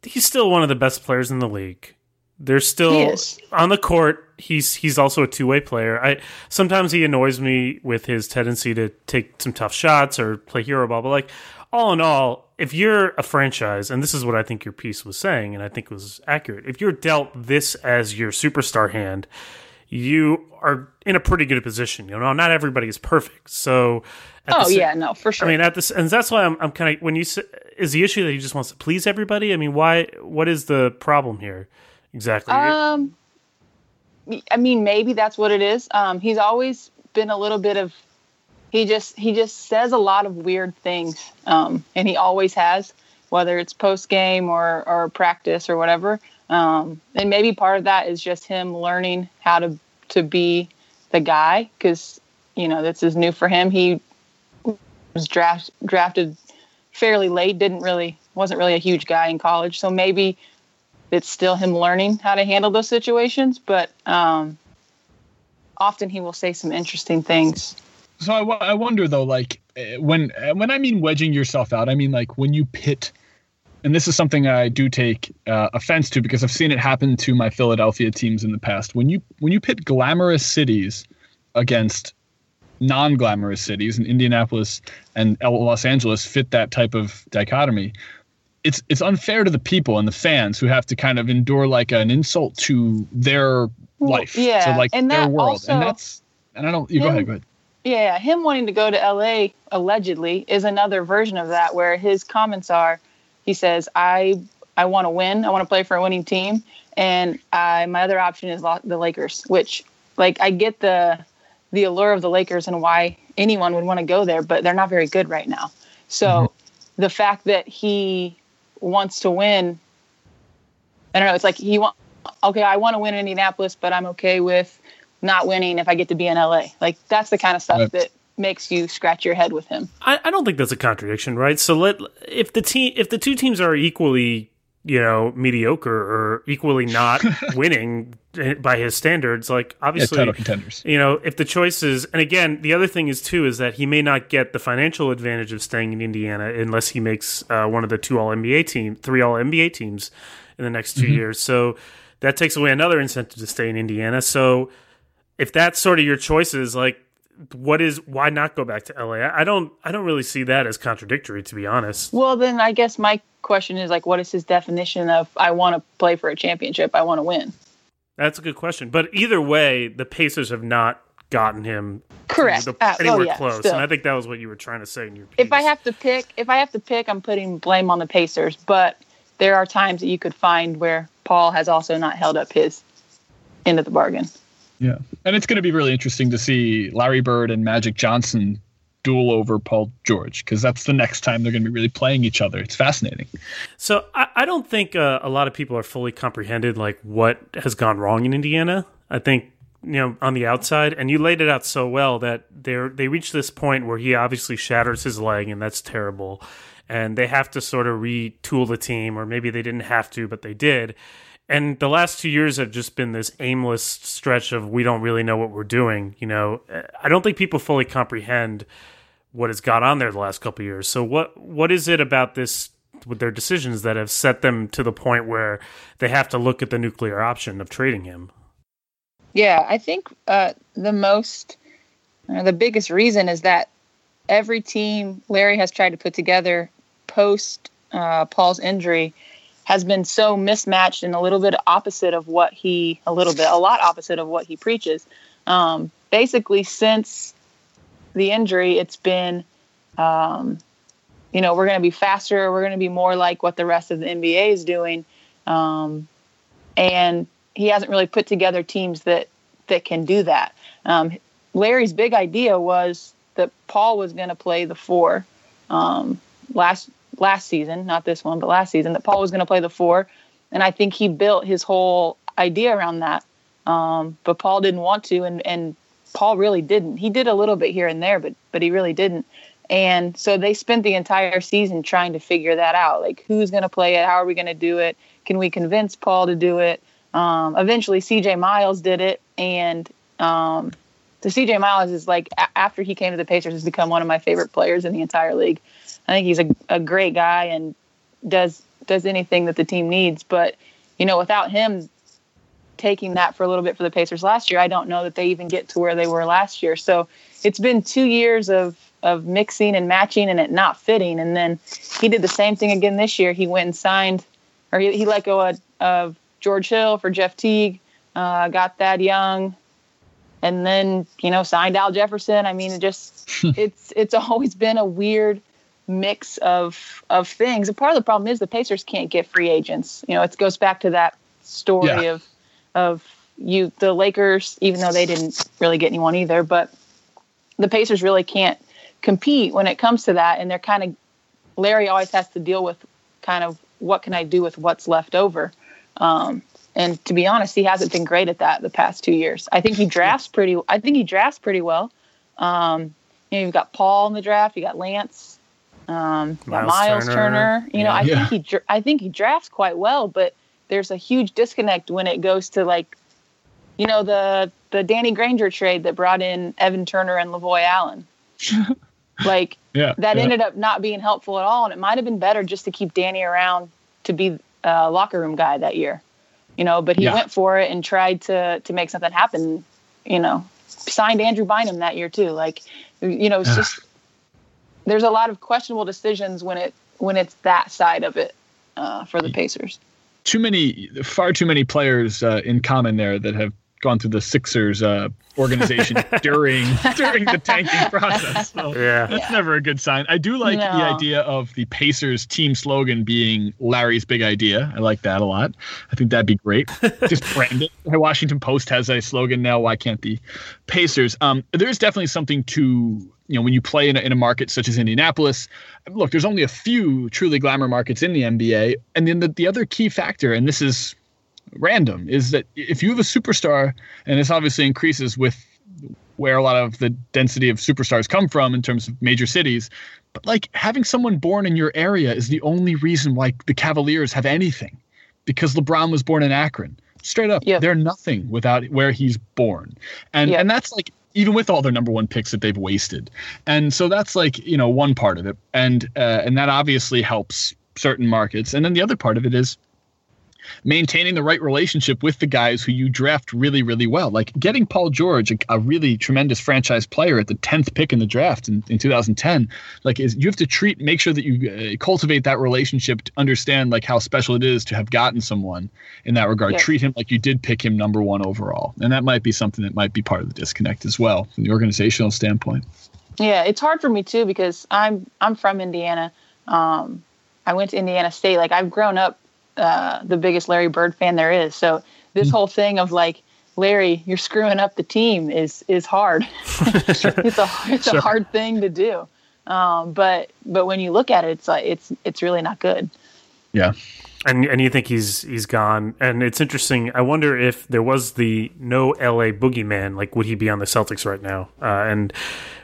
he's still one of the best players in the league. There's still on the court. He's he's also a two way player. I sometimes he annoys me with his tendency to take some tough shots or play hero ball. But like all in all, if you're a franchise, and this is what I think your piece was saying, and I think it was accurate. If you're dealt this as your superstar hand, you are in a pretty good position. You know, not everybody is perfect. So, oh yeah, no, for sure. I mean, at this, and that's why I'm, I'm kind of when you say, is the issue that he just wants to please everybody. I mean, why? What is the problem here exactly? Um, I mean, maybe that's what it is. Um, he's always been a little bit of. He just he just says a lot of weird things, um, and he always has, whether it's post game or or practice or whatever. Um, and maybe part of that is just him learning how to to be the guy because you know this is new for him. He was draft, drafted fairly late, didn't really wasn't really a huge guy in college, so maybe it's still him learning how to handle those situations. But um, often he will say some interesting things. So I, I wonder though, like eh, when eh, when I mean wedging yourself out, I mean like when you pit and this is something I do take uh, offense to because I've seen it happen to my Philadelphia teams in the past. When you when you pit glamorous cities against non-glamorous cities, and Indianapolis and Los Angeles fit that type of dichotomy. It's it's unfair to the people and the fans who have to kind of endure like an insult to their life, yeah, to like and their world, also, and that's and I don't. You him, go ahead. Go ahead. Yeah, him wanting to go to LA allegedly is another version of that, where his comments are he says, I I want to win. I want to play for a winning team, and I, my other option is the Lakers. Which, like, I get the the allure of the Lakers and why anyone would want to go there, but they're not very good right now. So, mm-hmm. the fact that he wants to win, I don't know. It's like he want. Okay, I want to win in Indianapolis, but I'm okay with not winning if I get to be in LA. Like that's the kind of stuff right. that makes you scratch your head with him. I, I don't think that's a contradiction, right? So let if the team if the two teams are equally you know mediocre or equally not winning by his standards like obviously yeah, contenders. you know if the choice is and again the other thing is too is that he may not get the financial advantage of staying in indiana unless he makes uh, one of the two all nba team three all nba teams in the next 2 mm-hmm. years. So that takes away another incentive to stay in indiana. So if that's sort of your choices like what is why not go back to LA? I don't I don't really see that as contradictory to be honest. Well, then I guess my question is like what is his definition of I want to play for a championship, I want to win? That's a good question. But either way, the Pacers have not gotten him correct the, uh, anywhere oh, yeah, close. Still. And I think that was what you were trying to say in your piece. If I have to pick, if I have to pick, I'm putting blame on the Pacers, but there are times that you could find where Paul has also not held up his end of the bargain. Yeah. And it's going to be really interesting to see Larry Bird and Magic Johnson duel over Paul George because that's the next time they're going to be really playing each other. It's fascinating. So I, I don't think uh, a lot of people are fully comprehended like what has gone wrong in Indiana. I think you know on the outside, and you laid it out so well that they they reached this point where he obviously shatters his leg, and that's terrible. And they have to sort of retool the team, or maybe they didn't have to, but they did and the last two years have just been this aimless stretch of we don't really know what we're doing. You know, I don't think people fully comprehend what has got on there the last couple years. So what what is it about this with their decisions that have set them to the point where they have to look at the nuclear option of trading him? Yeah, I think uh, the most, uh, the biggest reason is that every team Larry has tried to put together post uh, Paul's injury has been so mismatched and a little bit opposite of what he, a little bit, a lot opposite of what he preaches. Um, basically, since the injury, it's been, um, you know, we're going to be faster. We're going to be more like what the rest of the NBA is doing. Um, and he hasn't really put together teams that that can do that. Um, Larry's big idea was that Paul was going to play the four um, last last season, not this one, but last season, that Paul was going to play the four. And I think he built his whole idea around that. Um, but Paul didn't want to, and, and Paul really didn't. He did a little bit here and there, but but he really didn't. And so they spent the entire season trying to figure that out. Like, who's going to play it? How are we going to do it? Can we convince Paul to do it? Um, eventually, CJ Miles did it, and um, the CJ Miles is like a- after he came to the Pacers has become one of my favorite players in the entire league. I think he's a, a great guy and does does anything that the team needs. But you know, without him taking that for a little bit for the Pacers last year, I don't know that they even get to where they were last year. So it's been two years of of mixing and matching and it not fitting. And then he did the same thing again this year. He went and signed, or he, he let go of, of George Hill for Jeff Teague, uh, got Thad Young, and then you know signed Al Jefferson. I mean, it just it's it's always been a weird mix of of things. And part of the problem is the Pacers can't get free agents. You know, it goes back to that story Yeah. of of you the Lakers, even though they didn't really get anyone either, but the Pacers really can't compete when it comes to that, and they're kind of Larry always has to deal with kind of what can I do with what's left over. Um, and to be honest, he hasn't been great at that the past two years. I think he drafts pretty. I think he drafts pretty well. Um, you know, you've got Paul in the draft. You got Lance. Um, Miles Miles Turner. Turner. You know, I Yeah. think he. I think he drafts quite well, but there's a huge disconnect when it goes to like, you know, the the Danny Granger trade that brought in Evan Turner and Lavoy Allen. like Yeah. that yeah. ended up not being helpful at all. And it might have been better just to keep Danny around to be a locker room guy that year, you know. But he Yeah. went for it and tried to to make something happen. You know, signed Andrew Bynum that year too. Like, you know, it's just there's a lot of questionable decisions when it when it's that side of it uh, for the Pacers. too many, far too many players uh, in common there that have gone through the Sixers uh, organization during during the tanking process. So Yeah. that's Yeah. never a good sign. I do like the idea of the Pacers team slogan being Larry's big idea. I like that a lot. I think that'd be great. Just brand it. The Washington Post has a slogan now. Why can't the Pacers? Um, there's definitely something to you know when you play in a, in a market such as Indianapolis. Look, there's only a few truly glamour markets in the NBA, and then the, the other key factor, and this is random, is that if you have a superstar, and this obviously increases with where a lot of the density of superstars come from in terms of major cities. But like having someone born in your area is the only reason why the Cavaliers have anything, because LeBron was born in Akron. Straight up, Yep. they're nothing without where he's born, and Yep. and that's like even with all their number one picks that they've wasted, and so that's like you know one part of it, and uh, and that obviously helps certain markets, and then the other part of it is maintaining the right relationship with the guys who you draft really, really well. Like getting Paul George, a, a really tremendous franchise player at the 10th pick in the draft in, in 2010, like is you have to treat, make sure that you uh, cultivate that relationship to understand like how special it is to have gotten someone in that regard. Yeah. Treat him like you did pick him number one overall. And that might be something that might be part of the disconnect as well from the organizational standpoint. Yeah, it's hard for me too because I'm I'm from Indiana. Um, I went to Indiana State. Like I've grown up uh, the biggest Larry Bird fan there is. So this whole thing of like Larry, you're screwing up the team is is hard. it's a it's Sure. a hard thing to do. Um, but but when you look at it, it's like it's it's really not good. Yeah. and and you think he's he's gone. And it's interesting. I wonder if there was the no LA boogeyman, like would he be on the Celtics right now? Uh, and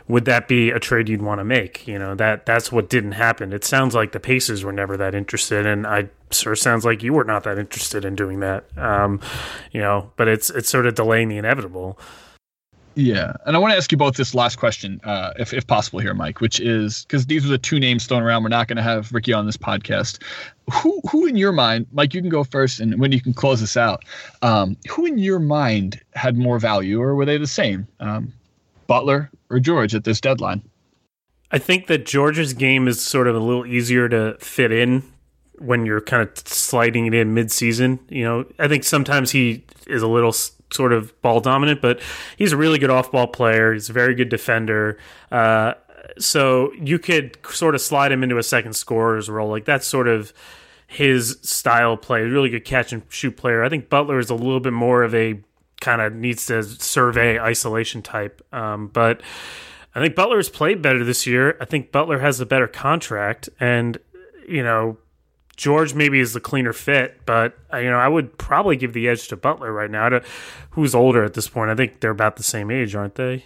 would that be a trade you'd want to make? You know that that's what didn't happen. It sounds like the Pacers were never that interested, and I sure sounds like you were not that interested in doing that. Um, you know, but it's it's sort of delaying the inevitable. Yeah, and I want to ask you both this last question, uh, if if possible, here, Mike, which is because these are the two names thrown around. We're not going to have Ricky on this podcast. Who who in your mind, Mike? You can go first, and when you can close this out. Um, who in your mind had more value, or were they the same? Um, Butler or George at this deadline? I think that George's game is sort of a little easier to fit in when you're kind of sliding it in mid-season. You know, I think sometimes he is a little sort of ball dominant, but he's a really good off-ball player. He's a very good defender. Uh, so you could sort of slide him into a second scorer's role. Like that's sort of his style play. Really good catch and shoot player. I think Butler is a little bit more of a kind of needs to survey isolation type. Um, but I think Butler has played better this year. I think Butler has a better contract, and you know, George maybe is the cleaner fit, but uh, you know, I would probably give the edge to Butler right now. To who's older at this point? I think they're about the same age, aren't they?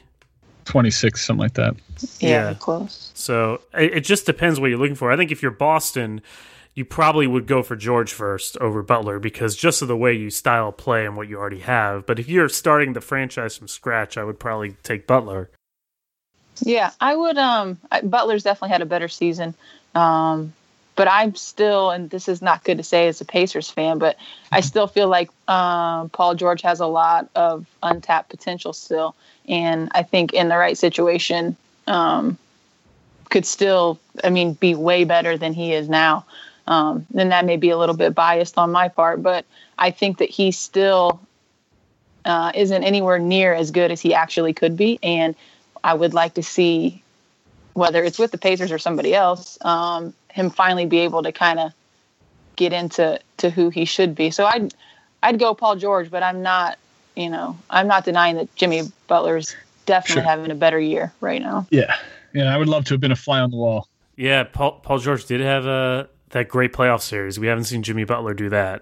Twenty six, something like that. Yeah, Yeah. close. So it, it just depends what you're looking for. I think if you're Boston, you probably would go for George first over Butler because just of the way you style play and what you already have. But if you're starting the franchise from scratch, I would probably take Butler. Yeah, I would. Um, I, Butler's definitely had a better season. Um, but I'm still, and this is not good to say as a Pacers fan, but I still feel like um, Paul George has a lot of untapped potential still, and I think in the right situation, um, could still, I mean, be way better than he is now. Um, and that may be a little bit biased on my part, but I think that he still uh, isn't anywhere near as good as he actually could be. And I would like to see, whether it's with the Pacers or somebody else, um, him finally be able to kind of get into to who he should be. So I'd I'd go Paul George, but I'm not, you know, I'm not denying that Jimmy Butler's definitely sure. having a better year right now. Yeah, yeah, I would love to have been a fly on the wall. Yeah, Paul Paul George did have a that great playoff series. We haven't seen Jimmy Butler do that.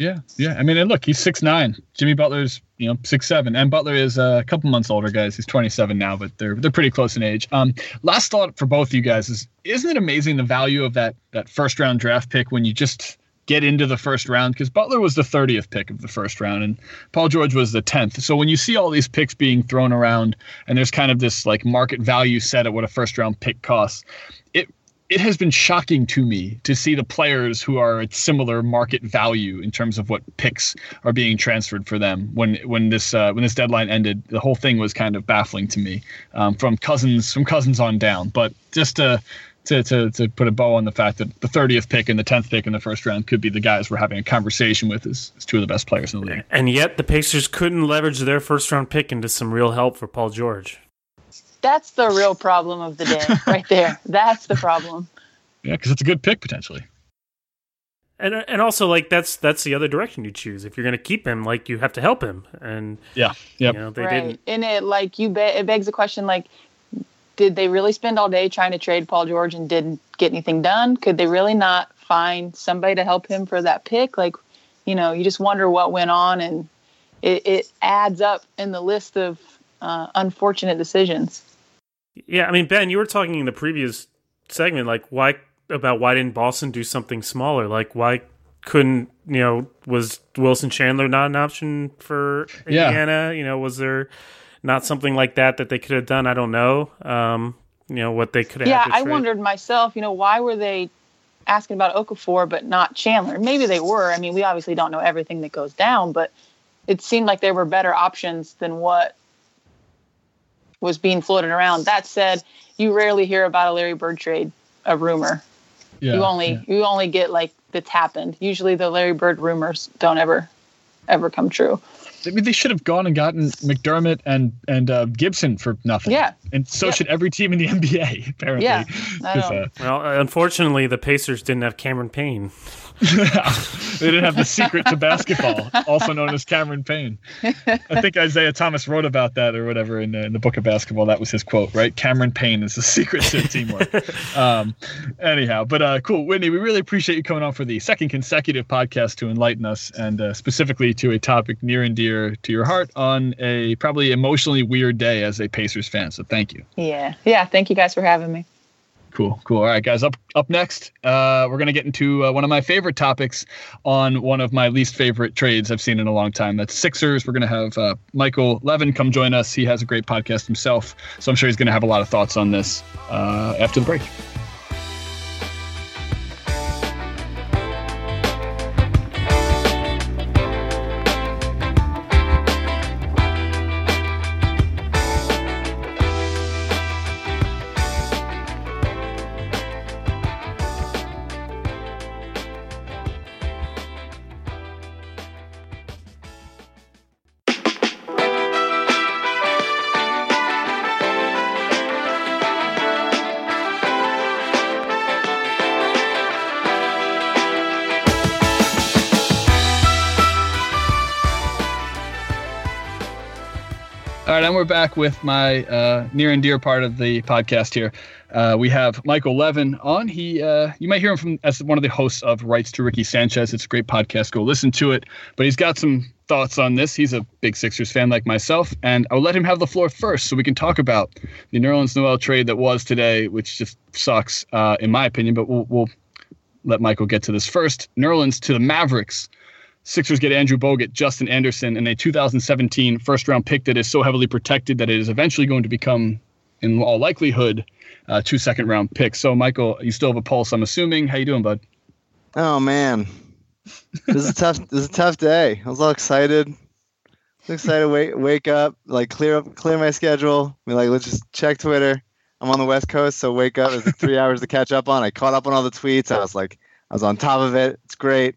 Yeah, yeah. I mean, and look, he's six nine. Jimmy Butler's you know six seven, and Butler is a couple months older, guys. He's twenty seven now, but they're they're pretty close in age. Um, last thought for both you guys is: isn't it amazing the value of that that first round draft pick when you just get into the first round? Because Butler was the thirtieth pick of the first round, and Paul George was the tenth. So when you see all these picks being thrown around, and there's kind of this like market value set at what a first round pick costs, it it has been shocking to me to see the players who are at similar market value in terms of what picks are being transferred for them. When when this uh, when this deadline ended, the whole thing was kind of baffling to me um, from Cousins from Cousins on down. But just to, to to to put a bow on the fact that the 30th pick and the 10th pick in the first round could be the guys we're having a conversation with as, as two of the best players in the league. And yet the Pacers couldn't leverage their first round pick into some real help for Paul George that's the real problem of the day right there. That's the problem. Yeah, because it's a good pick potentially. And and also like that's that's the other direction you choose. If you're going to keep him, like you have to help him. And yeah, yeah, you know, they right. didn't. And it like you be- it begs the question like, did they really spend all day trying to trade Paul George and didn't get anything done? Could they really not find somebody to help him for that pick? Like, you know, you just wonder what went on, and it, it adds up in the list of uh, unfortunate decisions. Yeah, I mean, Ben, you were talking in the previous segment, like why about why didn't Boston do something smaller? Like why couldn't you know was Wilson Chandler not an option for Indiana? Yeah. You know, was there not something like that that they could have done? I don't know. Um, you know what they could have. Yeah, I wondered myself. You know, why were they asking about Okafor but not Chandler? Maybe they were. I mean, we obviously don't know everything that goes down, but it seemed like there were better options than what was being floated around. That said, you rarely hear about a Larry Bird trade, a rumor. Yeah, you only yeah. you only get like that's happened. Usually the Larry Bird rumors don't ever ever come true. I mean, they should have gone and gotten McDermott and and uh, Gibson for nothing. Yeah, and so yep. should every team in the NBA. Apparently. Yeah. Uh, well, unfortunately, the Pacers didn't have Cameron Payne. They didn't have the secret to basketball, also known as Cameron Payne. I think Isiah Thomas wrote about that or whatever in, uh, in the book of basketball. That was his quote, right? Cameron Payne is the secret to teamwork. um, anyhow, but uh, cool, Whitney. We really appreciate you coming on for the second consecutive podcast to enlighten us, and uh, specifically to a topic near and dear to your heart on a probably emotionally weird day as a Pacers fan. So thank you. Yeah, yeah. Thank you guys for having me. Cool, cool. All right, guys. Up up next, uh, we're gonna get into uh, one of my favorite topics on one of my least favorite trades I've seen in a long time. That's Sixers. We're gonna have uh, Michael Levin come join us. He has a great podcast himself, so I'm sure he's gonna have a lot of thoughts on this uh, after the break. And we're back with my uh, near and dear part of the podcast here. Uh, we have Michael Levin on. He, uh, you might hear him from as one of the hosts of Rights to Ricky Sanchez. It's a great podcast. Go listen to it. But he's got some thoughts on this. He's a big Sixers fan like myself, and I'll let him have the floor first so we can talk about the Nerlens Noel trade that was today, which just sucks uh, in my opinion. But we'll, we'll let Michael get to this first. Nerlens to the Mavericks. Sixers get Andrew Bogut, Justin Anderson, and a 2017 first round pick that is so heavily protected that it is eventually going to become, in all likelihood, uh, two second round picks. So, Michael, you still have a pulse, I'm assuming. How you doing, bud? Oh man, this is a tough. This is a tough day. I was all excited. I excited. Wake wake up, like clear up, clear my schedule. Be like, let's just check Twitter. I'm on the West Coast, so wake up. There's like three hours to catch up on. I caught up on all the tweets. I was like, I was on top of it. It's great.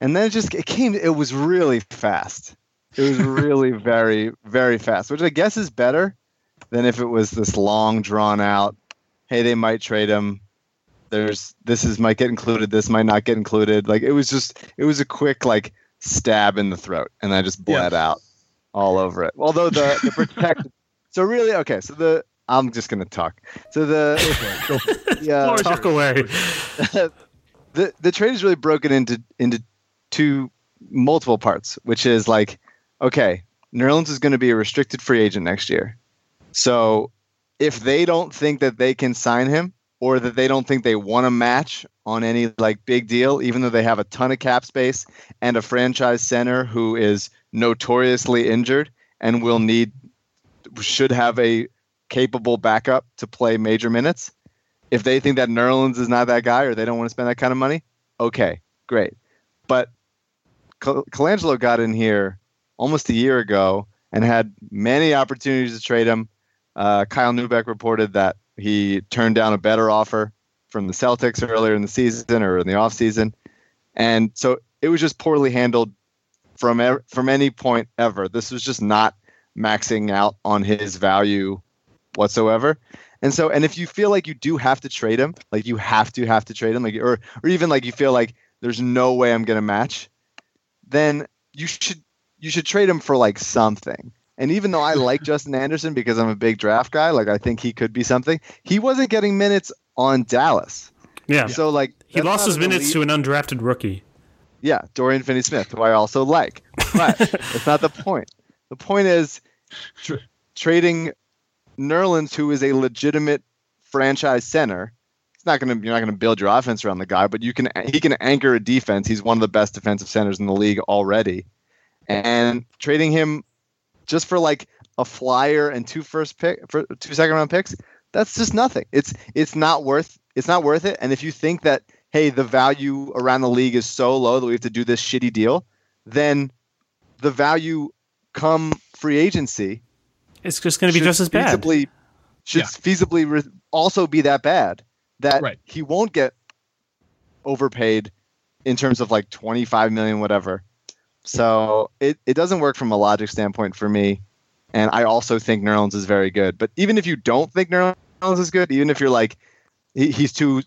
And then it just it came. It was really fast. It was really very very fast, which I guess is better than if it was this long drawn out. Hey, they might trade him. There's this is might get included. This might not get included. Like it was just it was a quick like stab in the throat, and I just bled yeah. out all over it. Although the the protect. so really okay. So the I'm just gonna talk. So the yeah talk away. the the trade is really broken into into two multiple parts, which is like, okay, Nerlens is going to be a restricted free agent next year. So if they don't think that they can sign him or that they don't think they want to match on any like big deal, even though they have a ton of cap space and a franchise center who is notoriously injured and will need should have a capable backup to play major minutes. If they think that Nerlens is not that guy or they don't want to spend that kind of money, okay, great. But Colangelo got in here almost a year ago and had many opportunities to trade him. Uh, Kyle Neubeck reported that he turned down a better offer from the Celtics earlier in the season or in the offseason. And so it was just poorly handled from ev- from any point ever. This was just not maxing out on his value whatsoever. And so, and if you feel like you do have to trade him, like you have to have to trade him, like or or even like you feel like there's no way I'm gonna match, then you should you should trade him for like something. And even though I like Justin Anderson because I'm a big draft guy, like I think he could be something, he wasn't getting minutes on Dallas. Yeah. So like he lost his minutes to an undrafted rookie. Yeah, Dorian Finney-Smith, who I also like. But that's not the point. The point is tra- trading Nerlens, who is a legitimate franchise center, not going to you're not going to build your offense around the guy, but you can he can anchor a defense. He's one of the best defensive centers in the league already, and trading him just for like a flyer and two first pick for two second round picks, that's just nothing. It's it's not worth it's not worth it. And if you think that hey the value around the league is so low that we have to do this shitty deal, then the value come free agency it's just going to be just as bad. Feasibly, should yeah. feasibly re- also be that bad that right. he won't get overpaid in terms of like 25 million whatever. So it, it doesn't work from a logic standpoint for me and i also think Nerlens is very good. But even if you don't think Nerlens is good even if you're like he, he's too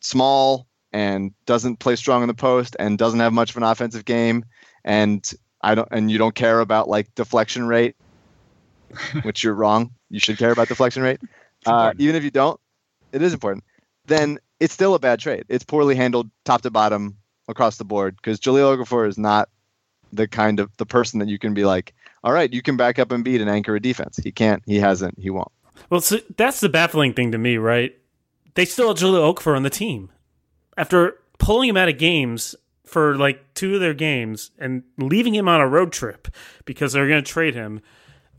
small and doesn't play strong in the post and doesn't have much of an offensive game and i don't and you don't care about like deflection rate which you're wrong. You should care about deflection rate. Uh, even if you don't it is important then it's still a bad trade. It's poorly handled top to bottom across the board because Jahlil Okafor is not the kind of the person that you can be like, all right, you can back up and beat and anchor a defense. He can't. He hasn't. He won't. Well, so that's the baffling thing to me, right? They still have Jahlil Okafor on the team after pulling him out of games for like two of their games and leaving him on a road trip because they're going to trade him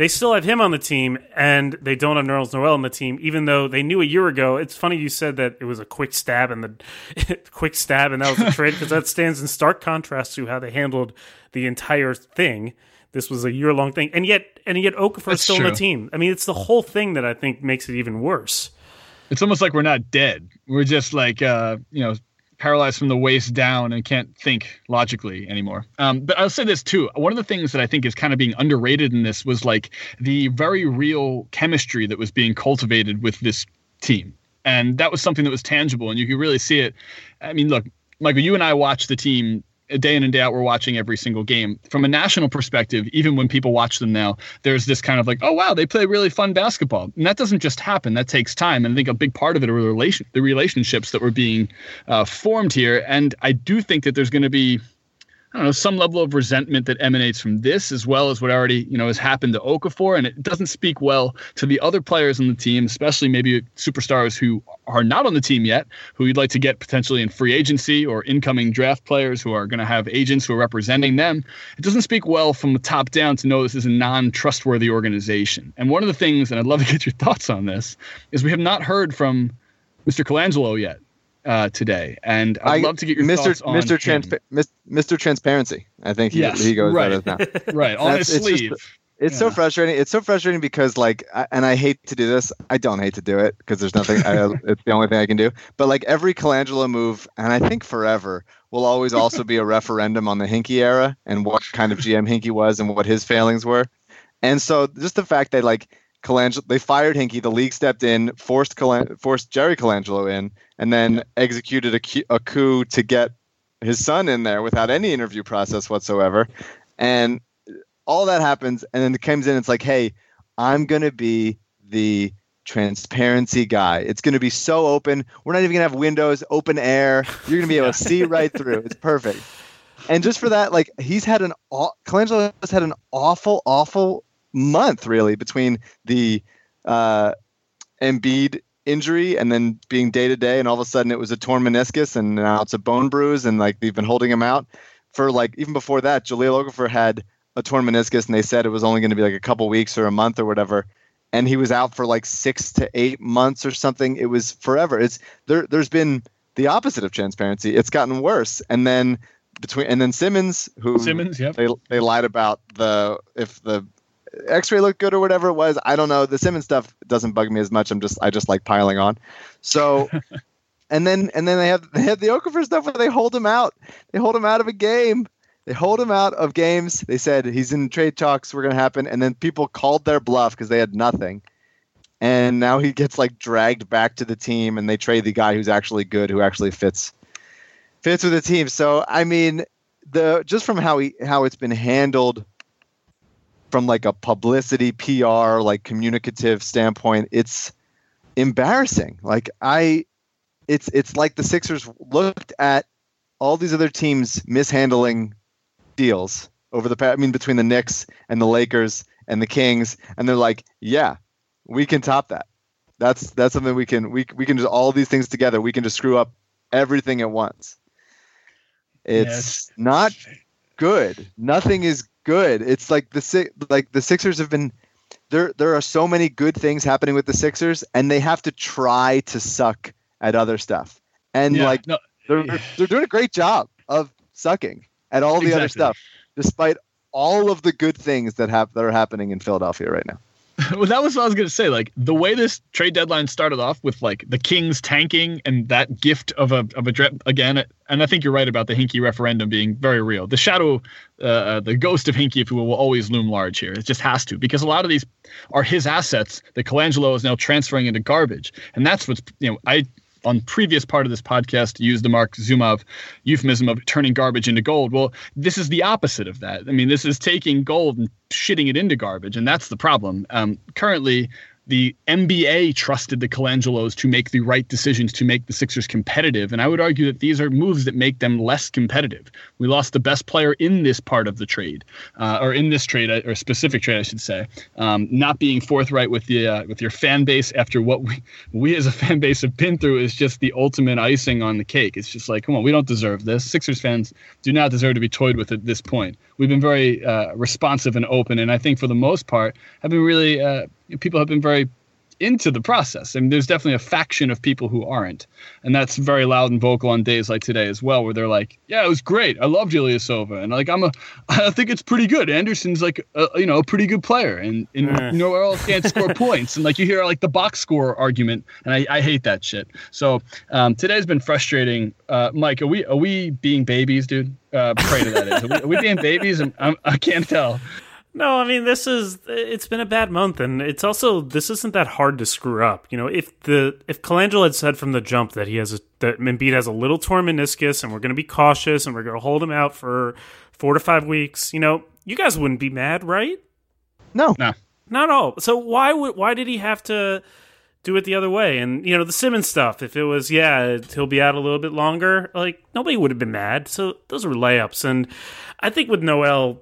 they still have him on the team, and they don't have Nerlens Noel on the team, even though they knew a year ago. It's funny you said that it was a quick stab and the quick stab, and that was a trade because that stands in stark contrast to how they handled the entire thing. This was a year long thing, and yet, and yet, Okafor is still true. on the team. I mean, it's the whole thing that I think makes it even worse. It's almost like we're not dead. We're just like, uh, you know, paralyzed from the waist down and can't think logically anymore. Um, but I'll say this too. One of the things that I think is kind of being underrated in this was like the very real chemistry that was being cultivated with this team. And that was something that was tangible and you could really see it. I mean, look, Michael, you and I watched the team day in and day out we're watching every single game. From a national perspective even when people watch them now there's this kind of like oh wow they play really fun basketball. And that doesn't just happen. That takes time. And i think a big part of it are the relation the relationships that were being uh, formed here. And i do think that there's going to be I don't know, some level of resentment that emanates from this, as well as what already, you know, has happened to Okafor. And it doesn't speak well to the other players on the team, especially maybe superstars who are not on the team yet, who you'd like to get potentially in free agency or incoming draft players who are going to have agents who are representing them. It doesn't speak well from the top down to know this is a non trustworthy organization. And one of the things, and I'd love to get your thoughts on this, is we have not heard from Mr. Colangelo yet uh, today, and I'd I, love to get your Mr. thoughts on Mr. Transpa- Mr. Transparency. I think he, yes, he goes right. now. right on his sleeve. Just, it's yeah. so frustrating. It's so frustrating because like, and I hate to do this. I don't hate to do it because there's nothing. I, it's the only thing I can do. But like every Colangelo move, and I think forever will always also be a referendum on the Hinkie era and what kind of GM Hinkie was and what his failings were. And so just the fact that like Colangelo, they fired Hinkie. The league stepped in, forced Colang- forced Jerry Colangelo in, and then executed a, a coup to get his son in there without any interview process whatsoever. And all that happens, and then it comes in. It's like, hey, I'm gonna be the transparency guy. It's going to be so open. We're not even going to have windows, open air. You're going to be able to see right through. It's perfect. And just for that, like he's had an Colangelo has had an awful, awful month really between the uh, Embiid injury and then being day to day, and all of a sudden it was a torn meniscus, and now it's a bone bruise, and like they've been holding him out for like even before that. Jahlil Okafor had a torn meniscus, and they said it was only going to be like a couple weeks or a month or whatever, and he was out for like six to eight months or something. It was forever. It's there. There's been the opposite of transparency. It's gotten worse, and then between and then Simmons, who Simmons, yeah, they they lied about the if the X-ray looked good or whatever it was. I don't know. The Simmons stuff doesn't bug me as much. I'm just I just like piling on. So, and then and then they have they have the Okafor stuff where they hold him out. They hold him out of a game. They hold him out of games. They said he's in trade talks. We're gonna happen. And then people called their bluff because they had nothing. And now he gets like dragged back to the team, and they trade the guy who's actually good, who actually fits fits with the team. So I mean, the just from how he how it's been handled from like a publicity PR like communicative standpoint it's embarrassing. Like I it's it's like the Sixers looked at all these other teams mishandling deals over the past I mean between the Knicks and the Lakers and the Kings and they're like yeah we can top that. That's that's something we can we we can do all these things together. We can just screw up everything at once. It's yes. not good. Nothing is good. It's like the like the Sixers have been there. There are so many good things happening with the Sixers, and they have to try to suck at other stuff. And yeah, like no, they're they're doing a great job of sucking at all the exactly. other stuff, despite all of the good things that have that are happening in Philadelphia right now. well, that was what I was going to say. Like the way this trade deadline started off with like the Kings tanking and that gift of a of a drip again. And I think you're right about the Hinkie referendum being very real. The shadow, uh, uh, the ghost of Hinkie, if you will, will always loom large here. It just has to because a lot of these are his assets that Colangelo is now transferring into garbage, and that's what's you know I on previous part of this podcast used the Marc Zumoff euphemism of turning garbage into gold. Well, this is the opposite of that. I mean, this is taking gold and shitting it into garbage, and that's the problem. Um, currently, the NBA trusted the Colangelos to make the right decisions to make the Sixers competitive. And I would argue that these are moves that make them less competitive. We lost the best player in this part of the trade, uh, or in this trade, uh, or specific trade, I should say. Um, not being forthright with the uh, with your fan base after what we we as a fan base have been through is just the ultimate icing on the cake. It's just like, come on, we don't deserve this. Sixers fans do not deserve to be toyed with at this point. We've been very uh, responsive and open, and I think for the most part have been really uh, people have been very into the process. I mean, there's definitely a faction of people who aren't, and that's very loud and vocal on days like today as well, where they're like, "Yeah, it was great. I love Ilyasova, and like I'm a, I think it's pretty good. Anderson's like, a, you know, a pretty good player, and, and mm. nowhere else can't score points, and like you hear like the box score argument, and I, I hate that shit. So um, today's been frustrating. Uh, Mike, are we are we being babies, dude? Uh, pray to that is. Are we, are we being babies? I'm, I'm, I can not tell. No, I mean this is it's been a bad month, and it's also this isn't that hard to screw up. You know, if the if Colangelo had said from the jump that he has a that Embiid has a little torn meniscus, and we're going to be cautious, and we're going to hold him out for four to five weeks, you know, you guys wouldn't be mad, right? No, no, not all. So why would why did he have to do it the other way. And you know, the Simmons stuff. If it was, yeah, he'll be out a little bit longer. Like nobody would have been mad. So those were layups. And I think with Noel,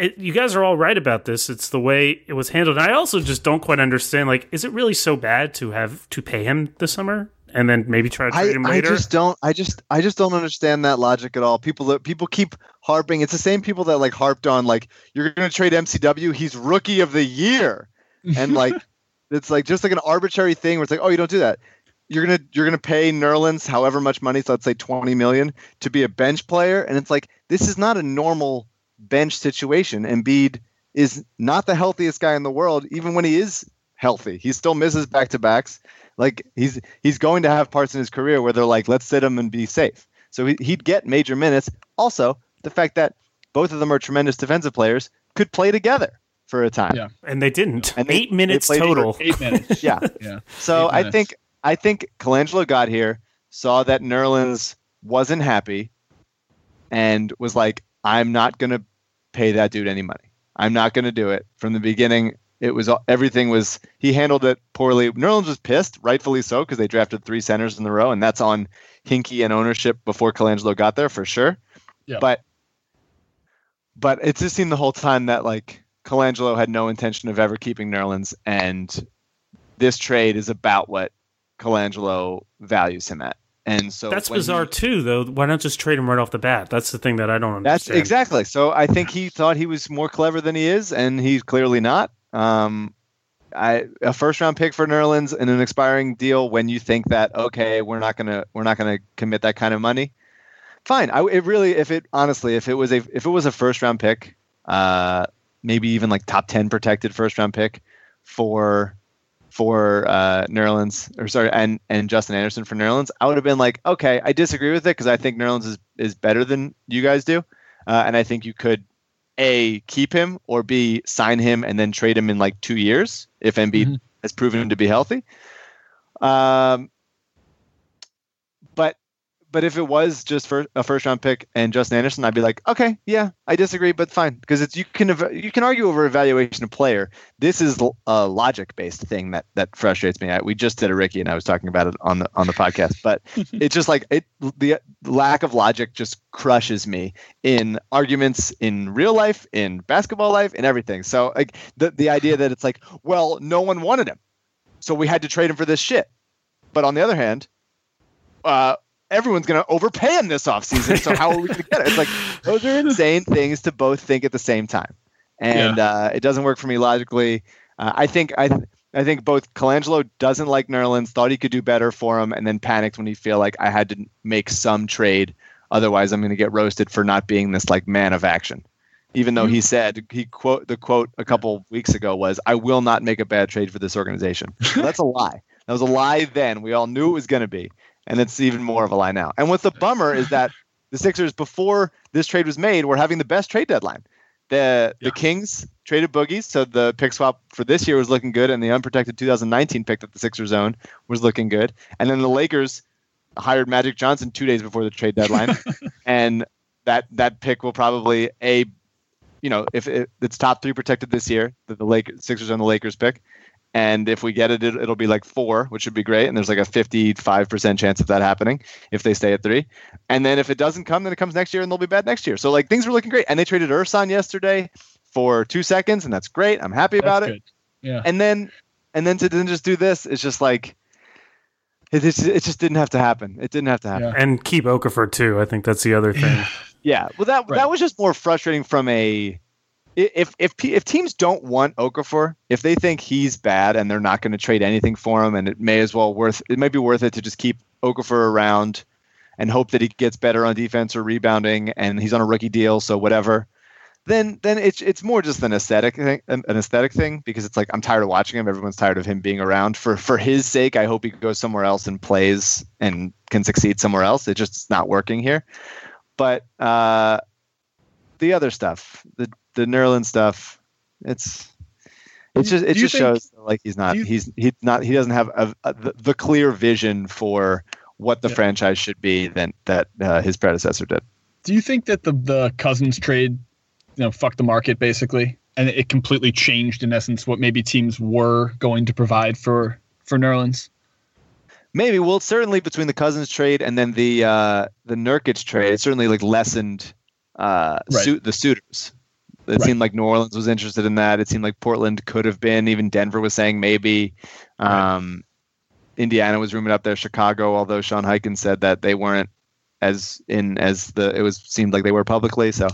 it, you guys are all right about this. It's the way it was handled. And I also just don't quite understand. Like, is it really so bad to have to pay him this summer? And then maybe try to trade I, him I just don't. I just I just don't understand that logic at all. People that people keep harping. It's the same people that like harped on like you're going to trade MCW. He's rookie of the year, and like it's like just like an arbitrary thing where it's like oh you don't do that. You're gonna you're gonna pay Nerlens however much money, so let's say twenty million to be a bench player, and it's like this is not a normal bench situation. Embiid is not the healthiest guy in the world, even when he is healthy. He still misses back to backs. Like he's he's going to have parts in his career where they're like, let's sit him and be safe. So he, he'd get major minutes. Also, the fact that both of them are tremendous defensive players could play together for a time. Yeah. and they didn't. And they- Eight minutes they total. Eight minutes. Yeah. Yeah. So Eight I minutes. think I think Colangelo got here, saw that Nerlens wasn't happy, and was like, "I'm not gonna pay that dude any money. I'm not gonna do it." From the beginning, it was everything was he handled it poorly. Nerlens was pissed, rightfully so, because they drafted three centers in the row, and that's on Hinkie and ownership before Colangelo got there for sure. Yeah. But but it just seemed the whole time that like Colangelo had no intention of ever keeping Nerlens, and this trade is about what Colangelo values him at. And so That's bizarre he- too, though. Why not just trade him right off the bat? That's the thing that I don't That's understand. exactly. So I think he thought he was more clever than he is, and he's clearly not. Um, I a first round pick for Nerlens in an expiring deal when you think that okay, we're not gonna we're not gonna commit that kind of money. Fine. I it really if it honestly if it was a if it was a first round pick, uh, maybe even like top ten protected first round pick for for uh, Nerlens or sorry and and Justin Anderson for Nerlens, I would have been like, okay, I disagree with it because I think Nerlens is is better than you guys do, uh, and I think you could a keep him or b sign him and then trade him in like two years if Embiid Mhm. has proven him to be healthy. Um, but if it was just for a first round pick and Justin Anderson, I'd be like, okay, yeah, I disagree, but fine, because it's you can ev- you can argue over evaluation of player. This is a logic based thing that that frustrates me. I, we just did a Ricky and I was talking about it on the on the podcast, but it's just like it the lack of logic just crushes me in arguments in real life, in basketball life, in everything. So like the the idea that it's like, well, no one wanted him, so we had to trade him for this shit. But on the other hand, uh, everyone's going to overpay him this offseason. So how are we going to get it? It's like those are insane things to both think at the same time, and uh, it doesn't work for me logically. Uh, I think I. I think both Colangelo doesn't like Nerlens, thought he could do better for him, and then panicked when he feel like I had to make some trade. Otherwise, I'm going to get roasted for not being this like man of action. Even though he said he quote the quote a couple weeks ago was, "I will not make a bad trade for this organization." Well, that's a lie. That was a lie then. We all knew it was going to be, and it's even more of a lie now. And what's the bummer is that the Sixers, before this trade was made, were having the best trade deadline. The Yeah. the Kings traded boogies, so the pick swap for this year was looking good, and the unprotected 2019 pick that the Sixers own was looking good. And then the Lakers hired Magic Johnson two days before the trade deadline, and that that pick will probably a, you know, if it, it's top three protected this year, that the Lakers Sixers own the Lakers pick, and if we get it, it, it'll be like four, which would be great. And there's like a 55% chance of that happening if they stay at three. And then if it doesn't come, then it comes next year and they'll be bad next year. So like things were looking great. And they traded Ersan yesterday for two seconds, and that's great. I'm happy about That's it. good. Yeah. And then and then to then just do this, it's just like it, it's- it just didn't have to happen. It didn't have to happen. Yeah. And keep Okafor too. I think that's the other thing. Yeah, well, that Right. that was just more frustrating from a i- if if if teams don't want Okafor, if they think he's bad and they're not going to trade anything for him, and it may as well worth it may be worth it to just keep Okafor around and hope that he gets better on defense or rebounding, and he's on a rookie deal, so whatever. Then then it's it's more just an aesthetic thing, an aesthetic thing because it's like I'm tired of watching him. Everyone's tired of him being around. For for his sake, I hope he goes somewhere else and plays and can succeed somewhere else. It just it's not working here but uh, the other stuff, the the Nerlens stuff, it's it's just it just think- shows like he's not you, he's he's not he doesn't have a, a, the, the clear vision for what the Yeah. franchise should be than that uh, his predecessor did. Do you think that the the Cousins trade, you know, fucked the market basically, and it completely changed in essence what maybe teams were going to provide for for Nerlens? Maybe. Well, certainly between the Cousins trade and then the uh, the Nurkic trade, it certainly like lessened uh, Right. suit the suitors. It Right. seemed like New Orleans was interested in that. It seemed like Portland could have been. Even Denver was saying maybe. Right. Um, Indiana was rumored up there. Chicago, although Sean Highkin said that they weren't as in as the it was seemed like they were publicly. So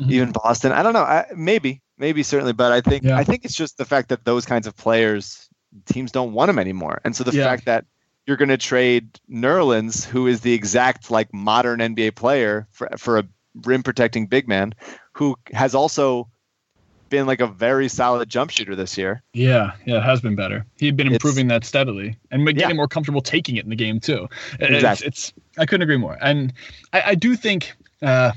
Mhm. even Boston, I don't know. I, maybe, maybe certainly, but I think Yeah. I think it's just the fact that those kinds of players teams don't want them anymore, and so the Yeah. fact that you're going to trade Nerlens, who is the exact like modern NBA player for for a rim protecting big man, who has also been like a very solid jump shooter this year. Yeah, yeah, it has been better. He'd been It's- improving that steadily and getting Yeah. more comfortable taking it in the game too. It's, Exactly. it's I couldn't agree more. And I, I do think uh,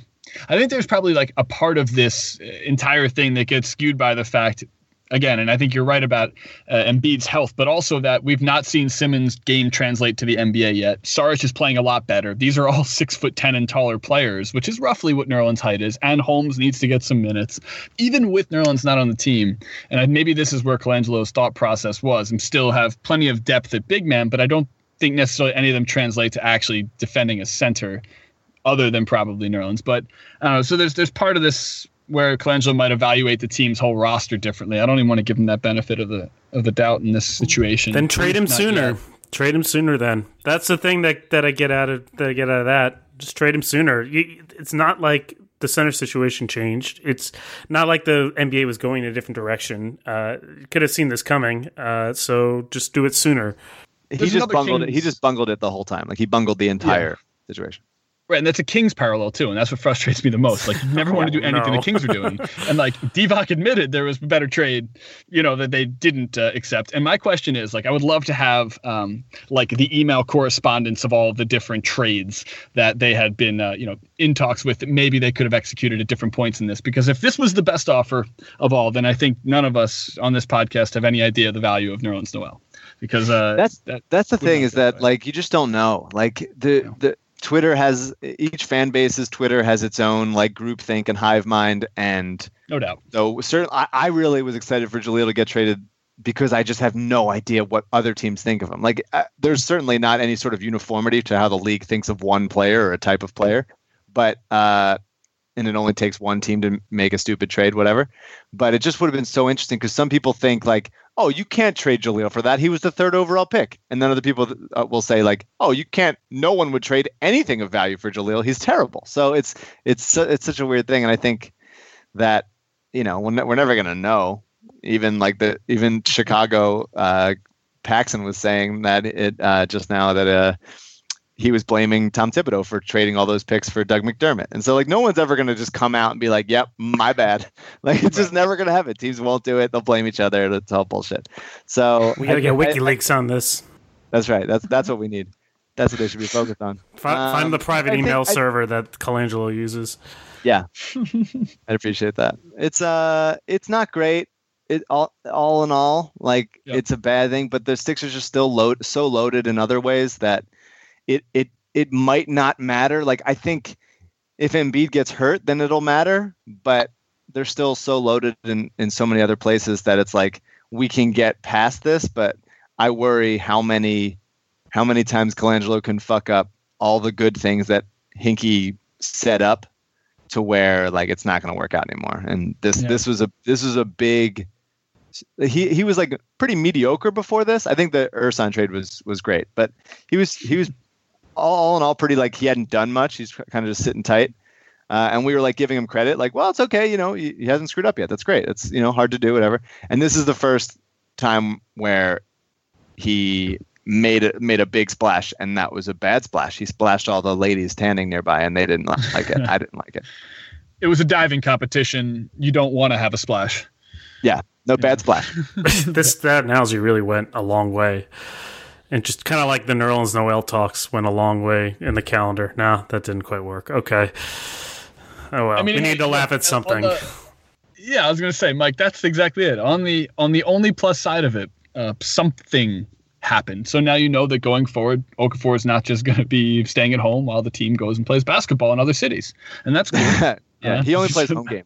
I think there's probably like a part of this entire thing that gets skewed by the fact again, and I think you're right about uh, Embiid's health, but also that we've not seen Simmons' game translate to the NBA yet. Saric is playing a lot better. These are all six foot ten and taller players, which is roughly what Nerlens' height is. And Holmes needs to get some minutes, even with Nerlens not on the team. And I, maybe this is where Colangelo's thought process was, and still have plenty of depth at big man, but I don't think necessarily any of them translate to actually defending a center, other than probably Nerlens. But I. So there's there's part of this where Colangelo might evaluate the team's whole roster differently. I don't even want to give him that benefit of the of the doubt in this situation. Then trade him sooner. yet. Trade him sooner. Then that's the thing that, that I get out of that I get out of that. Just trade him sooner. You, it's not like the center situation changed. It's not like the NBA was going in a different direction. Uh, you could have seen this coming. Uh, so just do it sooner. He There's just another bungled it. He just bungled it the whole time. Like he bungled the entire situation. Right, and that's a Kings parallel too, and that's what frustrates me the most. Like, you never want to do anything no. the Kings are doing, and like Divac admitted there was a better trade, you know, that they didn't uh, accept. And my question is, like, I would love to have um, like the email correspondence of all of the different trades that they had been, uh, you know, in talks with. That maybe they could have executed at different points in this, because if this was the best offer of all, then I think none of us on this podcast have any idea the value of Nerlens Noel, because uh, That's that That's the thing is that away. like you just don't know. Like the Yeah. the Twitter has each fan base's Twitter has its own like groupthink and hive mind, and no doubt. so certainly I, I really was excited for Jahlil to get traded because I just have no idea what other teams think of him. Like uh, there's certainly not any sort of uniformity to how the league thinks of one player or a type of player, but uh, and it only takes one team to make a stupid trade, whatever. But it just would have been so interesting because some people think like, oh, you can't trade Jahlil for that. He was the third overall pick, and then other people uh, will say like, oh, you can't. No one would trade anything of value for Jahlil. He's terrible. So it's it's it's such a weird thing, and I think that you know we're, ne- we're never gonna know. Even like the even Chicago, uh, Paxson was saying that it uh, just now that uh, he was blaming Tom Thibodeau for trading all those picks for Doug McDermott, and so like no one's ever gonna just come out and be like, "Yep, my bad." Like it's just never gonna happen. Teams won't do it. They'll blame each other. It's all bullshit. So We gotta I- get I- WikiLeaks on this. that's right. That's that's what we need. That's what they should be focused on. Find, find Um, the private I think- email I- server that Colangelo uses. Yeah, I appreciate that. It's uh, it's not great. It all all in all, like Yep. it's a bad thing. But the Sixers are still load so loaded in other ways that it it it might not matter. Like I think if Embiid gets hurt, then it'll matter. But they're still so loaded in in so many other places that it's like we can get past this. But I worry how many how many times Colangelo can fuck up all the good things that Hinkie set up to where like it's not going to work out anymore. And this Yeah. this was a this was a big. He he was like pretty mediocre before this. I think the Ersan trade was was great, but he was he was all in all pretty like he hadn't done much. He's kind of just sitting tight. Uh, and we were like giving him credit, like, well, it's okay, you know, he, he hasn't screwed up yet. That's great. It's you know hard to do, whatever. And this is the first time where he made a made a big splash, and that was a bad splash. He splashed all the ladies tanning nearby, and they didn't like it. I didn't like it. It was a diving competition. You don't want to have a splash. Yeah, no bad splash. this that analogy really went a long way, and just kind of like the Nerlens Noel talks went a long way in the calendar. Nah, that didn't quite work. Okay. Oh well, we hey, need to laugh look, at something. the- yeah, I was gonna say, Mike, that's exactly it. On the on the only plus side of it, uh, something happened. So now you know that going forward, Okafor is not just gonna be staying at home while the team goes and plays basketball in other cities, and that's cool. yeah, Uh, he only plays home games.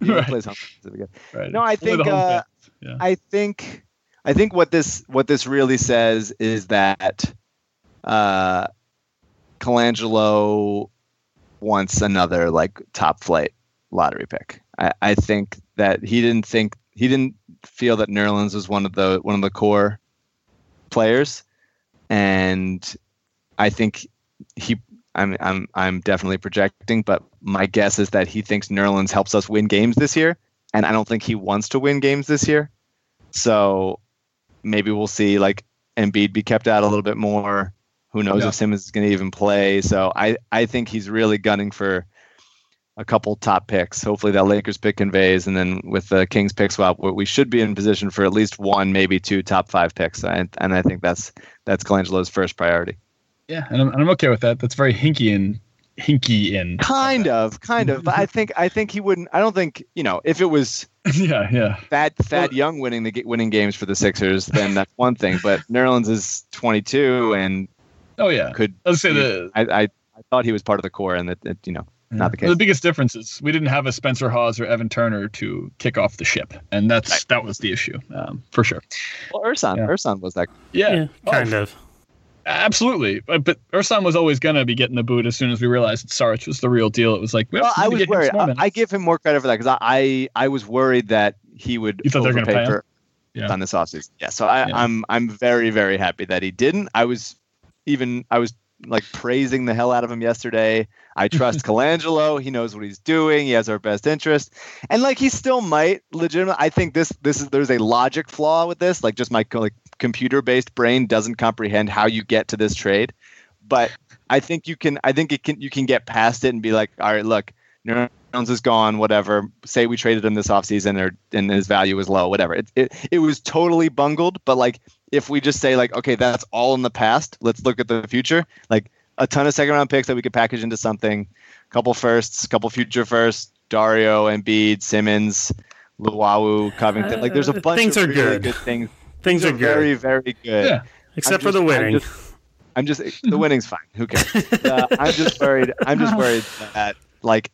He only Right. plays home games. right. No, I think, uh, fans. I think I think what this what this really says is that uh, Colangelo wants another like top flight lottery pick. I, I think that he didn't think he didn't feel that Nerlens was one of the one of the core players, and I think he. I'm I'm I'm definitely projecting, but my guess is that he thinks Nerlens helps us win games this year, and I don't think he wants to win games this year. So maybe we'll see like Embiid be kept out a little bit more. Who knows Yeah. if Simmons is going to even play? So I I think he's really gunning for a couple top picks. Hopefully that Lakers pick conveys, and then with the Kings pick swap, we should be in position for at least one, maybe two top five picks. And, and I think that's that's Colangelo's first priority. Yeah, and I'm, and I'm okay with that. That's very Hinkie and Hinkie in. Kind of, kind of. But I think I think he wouldn't. I don't think you know if it was yeah, yeah. Thad Thad Well- Young winning the winning games for the Sixers, then that's one thing. But Nerlens is 22 and Oh yeah. could. Let's say the I, I I thought he was part of the core, and that, that you know not the Well, case. the biggest difference is we didn't have a Spencer Hawes or Evan Turner to kick off the ship, and that's Right. that was the issue um, for sure. Well, Ersan Yeah. Ersan was that. Yeah, Yeah, Oh, kind of. Absolutely. But, but Ersan was always gonna be getting the boot as soon as we realized that Saric was the real deal. It was like, well, Well, I was worried. I. I give him more credit for that because I, I I was worried that he would You thought they were gonna overpay pay for Yeah. on this offseason. Yeah, so I, Yeah. I'm I'm very very happy that he didn't. I was even I was like praising the hell out of him yesterday. I trust Colangelo. He knows what he's doing. He has our best interest, and like he still might legitimate. I think this this is there's a logic flaw with this. Like just my like computer based brain doesn't comprehend how you get to this trade, but I think you can. I think it can. You can get past it and be like, all right, look, Nerlens is gone. Whatever. Say we traded him this offseason or and his value was low. Whatever. It it it was totally bungled. But like, if we just say like, okay, that's all in the past. Let's look at the future. Like a ton of second round picks that we could package into something. Couple firsts, couple future firsts. Dario, Embiid, Simmons, Luwawu, Covington. Like, there's a Uh, bunch things of are really good. good things. Things are good, very, very good. Yeah. except for the just- I'm winning. just- I'm just the winning's fine. Who cares? Uh, I'm just worried. I'm just worried that like,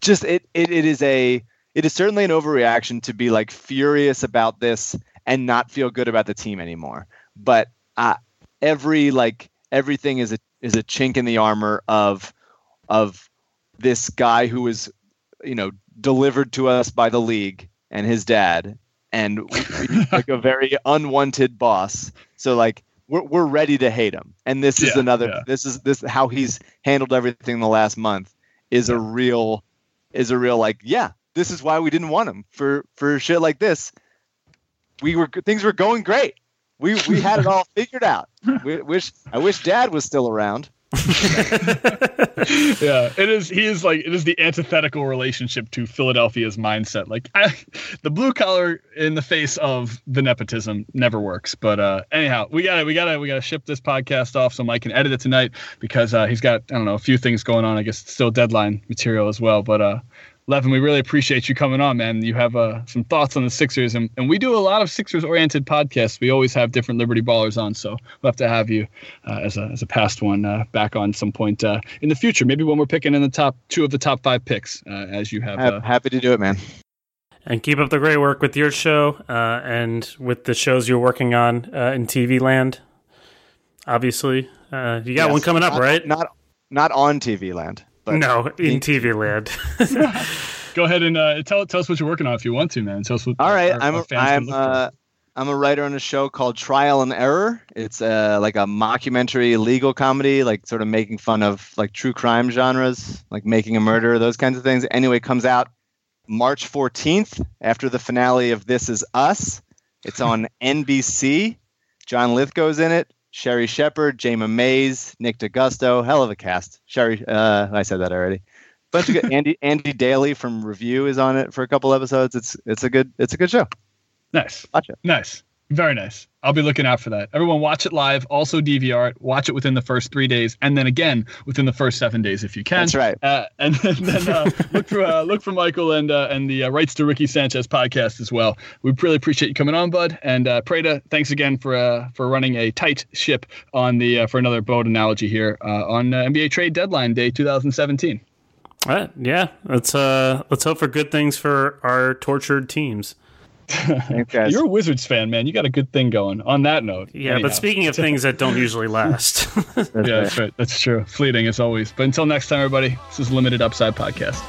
just it, it it is a it is certainly an overreaction to be like furious about this and not feel good about the team anymore. But uh, every like everything is a is a chink in the armor of of this guy who was you know delivered to us by the league and his dad and like a very unwanted boss. So like we're we're ready to hate him. And this is Yeah, another yeah. this is this how he's handled everything the last month is a real is a real like yeah, this is why we didn't want him for for shit like this. We were things were going great. We we had it all figured out. We, wish I wish dad was still around. yeah, it is. He is like it is the antithetical relationship to Philadelphia's mindset. Like I, the blue collar in the face of the nepotism never works. But uh, anyhow, we got to we got to we got to ship this podcast off so Mike can edit it tonight because uh, he's got I don't know a few things going on. I guess it's still deadline material as well. But uh, Levin, we really appreciate you coming on, man. You have uh, some thoughts on the Sixers, and, and we do a lot of Sixers-oriented podcasts. We always have different Liberty Ballers on, so we'll have to have you uh, as a as a past one uh, back on some point uh, in the future. Maybe when we're picking in the top two of the top five picks, uh, as you have. Ha- Uh, Happy to do it, man. and keep up the great work with your show uh, and with the shows you're working on uh, in TV land. Obviously, uh, you got Yes. one coming up, Not- right? Not not on TV land. But no, in TV land. go ahead and uh, tell tell us what you're working on if you want to, man. Tell us what. All right, our- I'm our a, fans can I'm look for. uh, I'm a writer on a show called Trial and Error. It's uh, like a mockumentary legal comedy, like sort of making fun of like true crime genres, like Making a Murder, those kinds of things. Anyway, it comes out March 14th after the finale of This Is Us. It's on NBC. John Lithgow's in it. Sherri Shepherd, Jayma Mays, Nick D'Agosto, hell of a cast. Sherry, uh, I said that already. Bunch of good. Andy Andy Daly from Review is on it for a couple episodes. It's it's a good it's a good show. nice, Watch it. nice, very nice. I'll be looking out for that. Everyone, watch it live. Also DVR it. Watch it within the first three days, and then again within the first seven days if you can. That's right. Uh, and then, then uh, look for uh, look for Michael and uh, and the uh, Rights to Ricky Sanchez podcast as well. We really appreciate you coming on, Bud. And uh, Prada, thanks again for uh, for running a tight ship on the uh, for another boat analogy here uh, on uh, NBA trade deadline day 2017. All right, yeah, let's uh, let's hope for good things for our tortured teams. Thanks, guys. You're a Wizards fan, man. You got a good thing going. On that note, Yeah, anyhow. but speaking of things that don't usually last, That's yeah, right. that's right. That's true. Fleeting as always. But until next time, everybody, this is Limited Upside Podcast.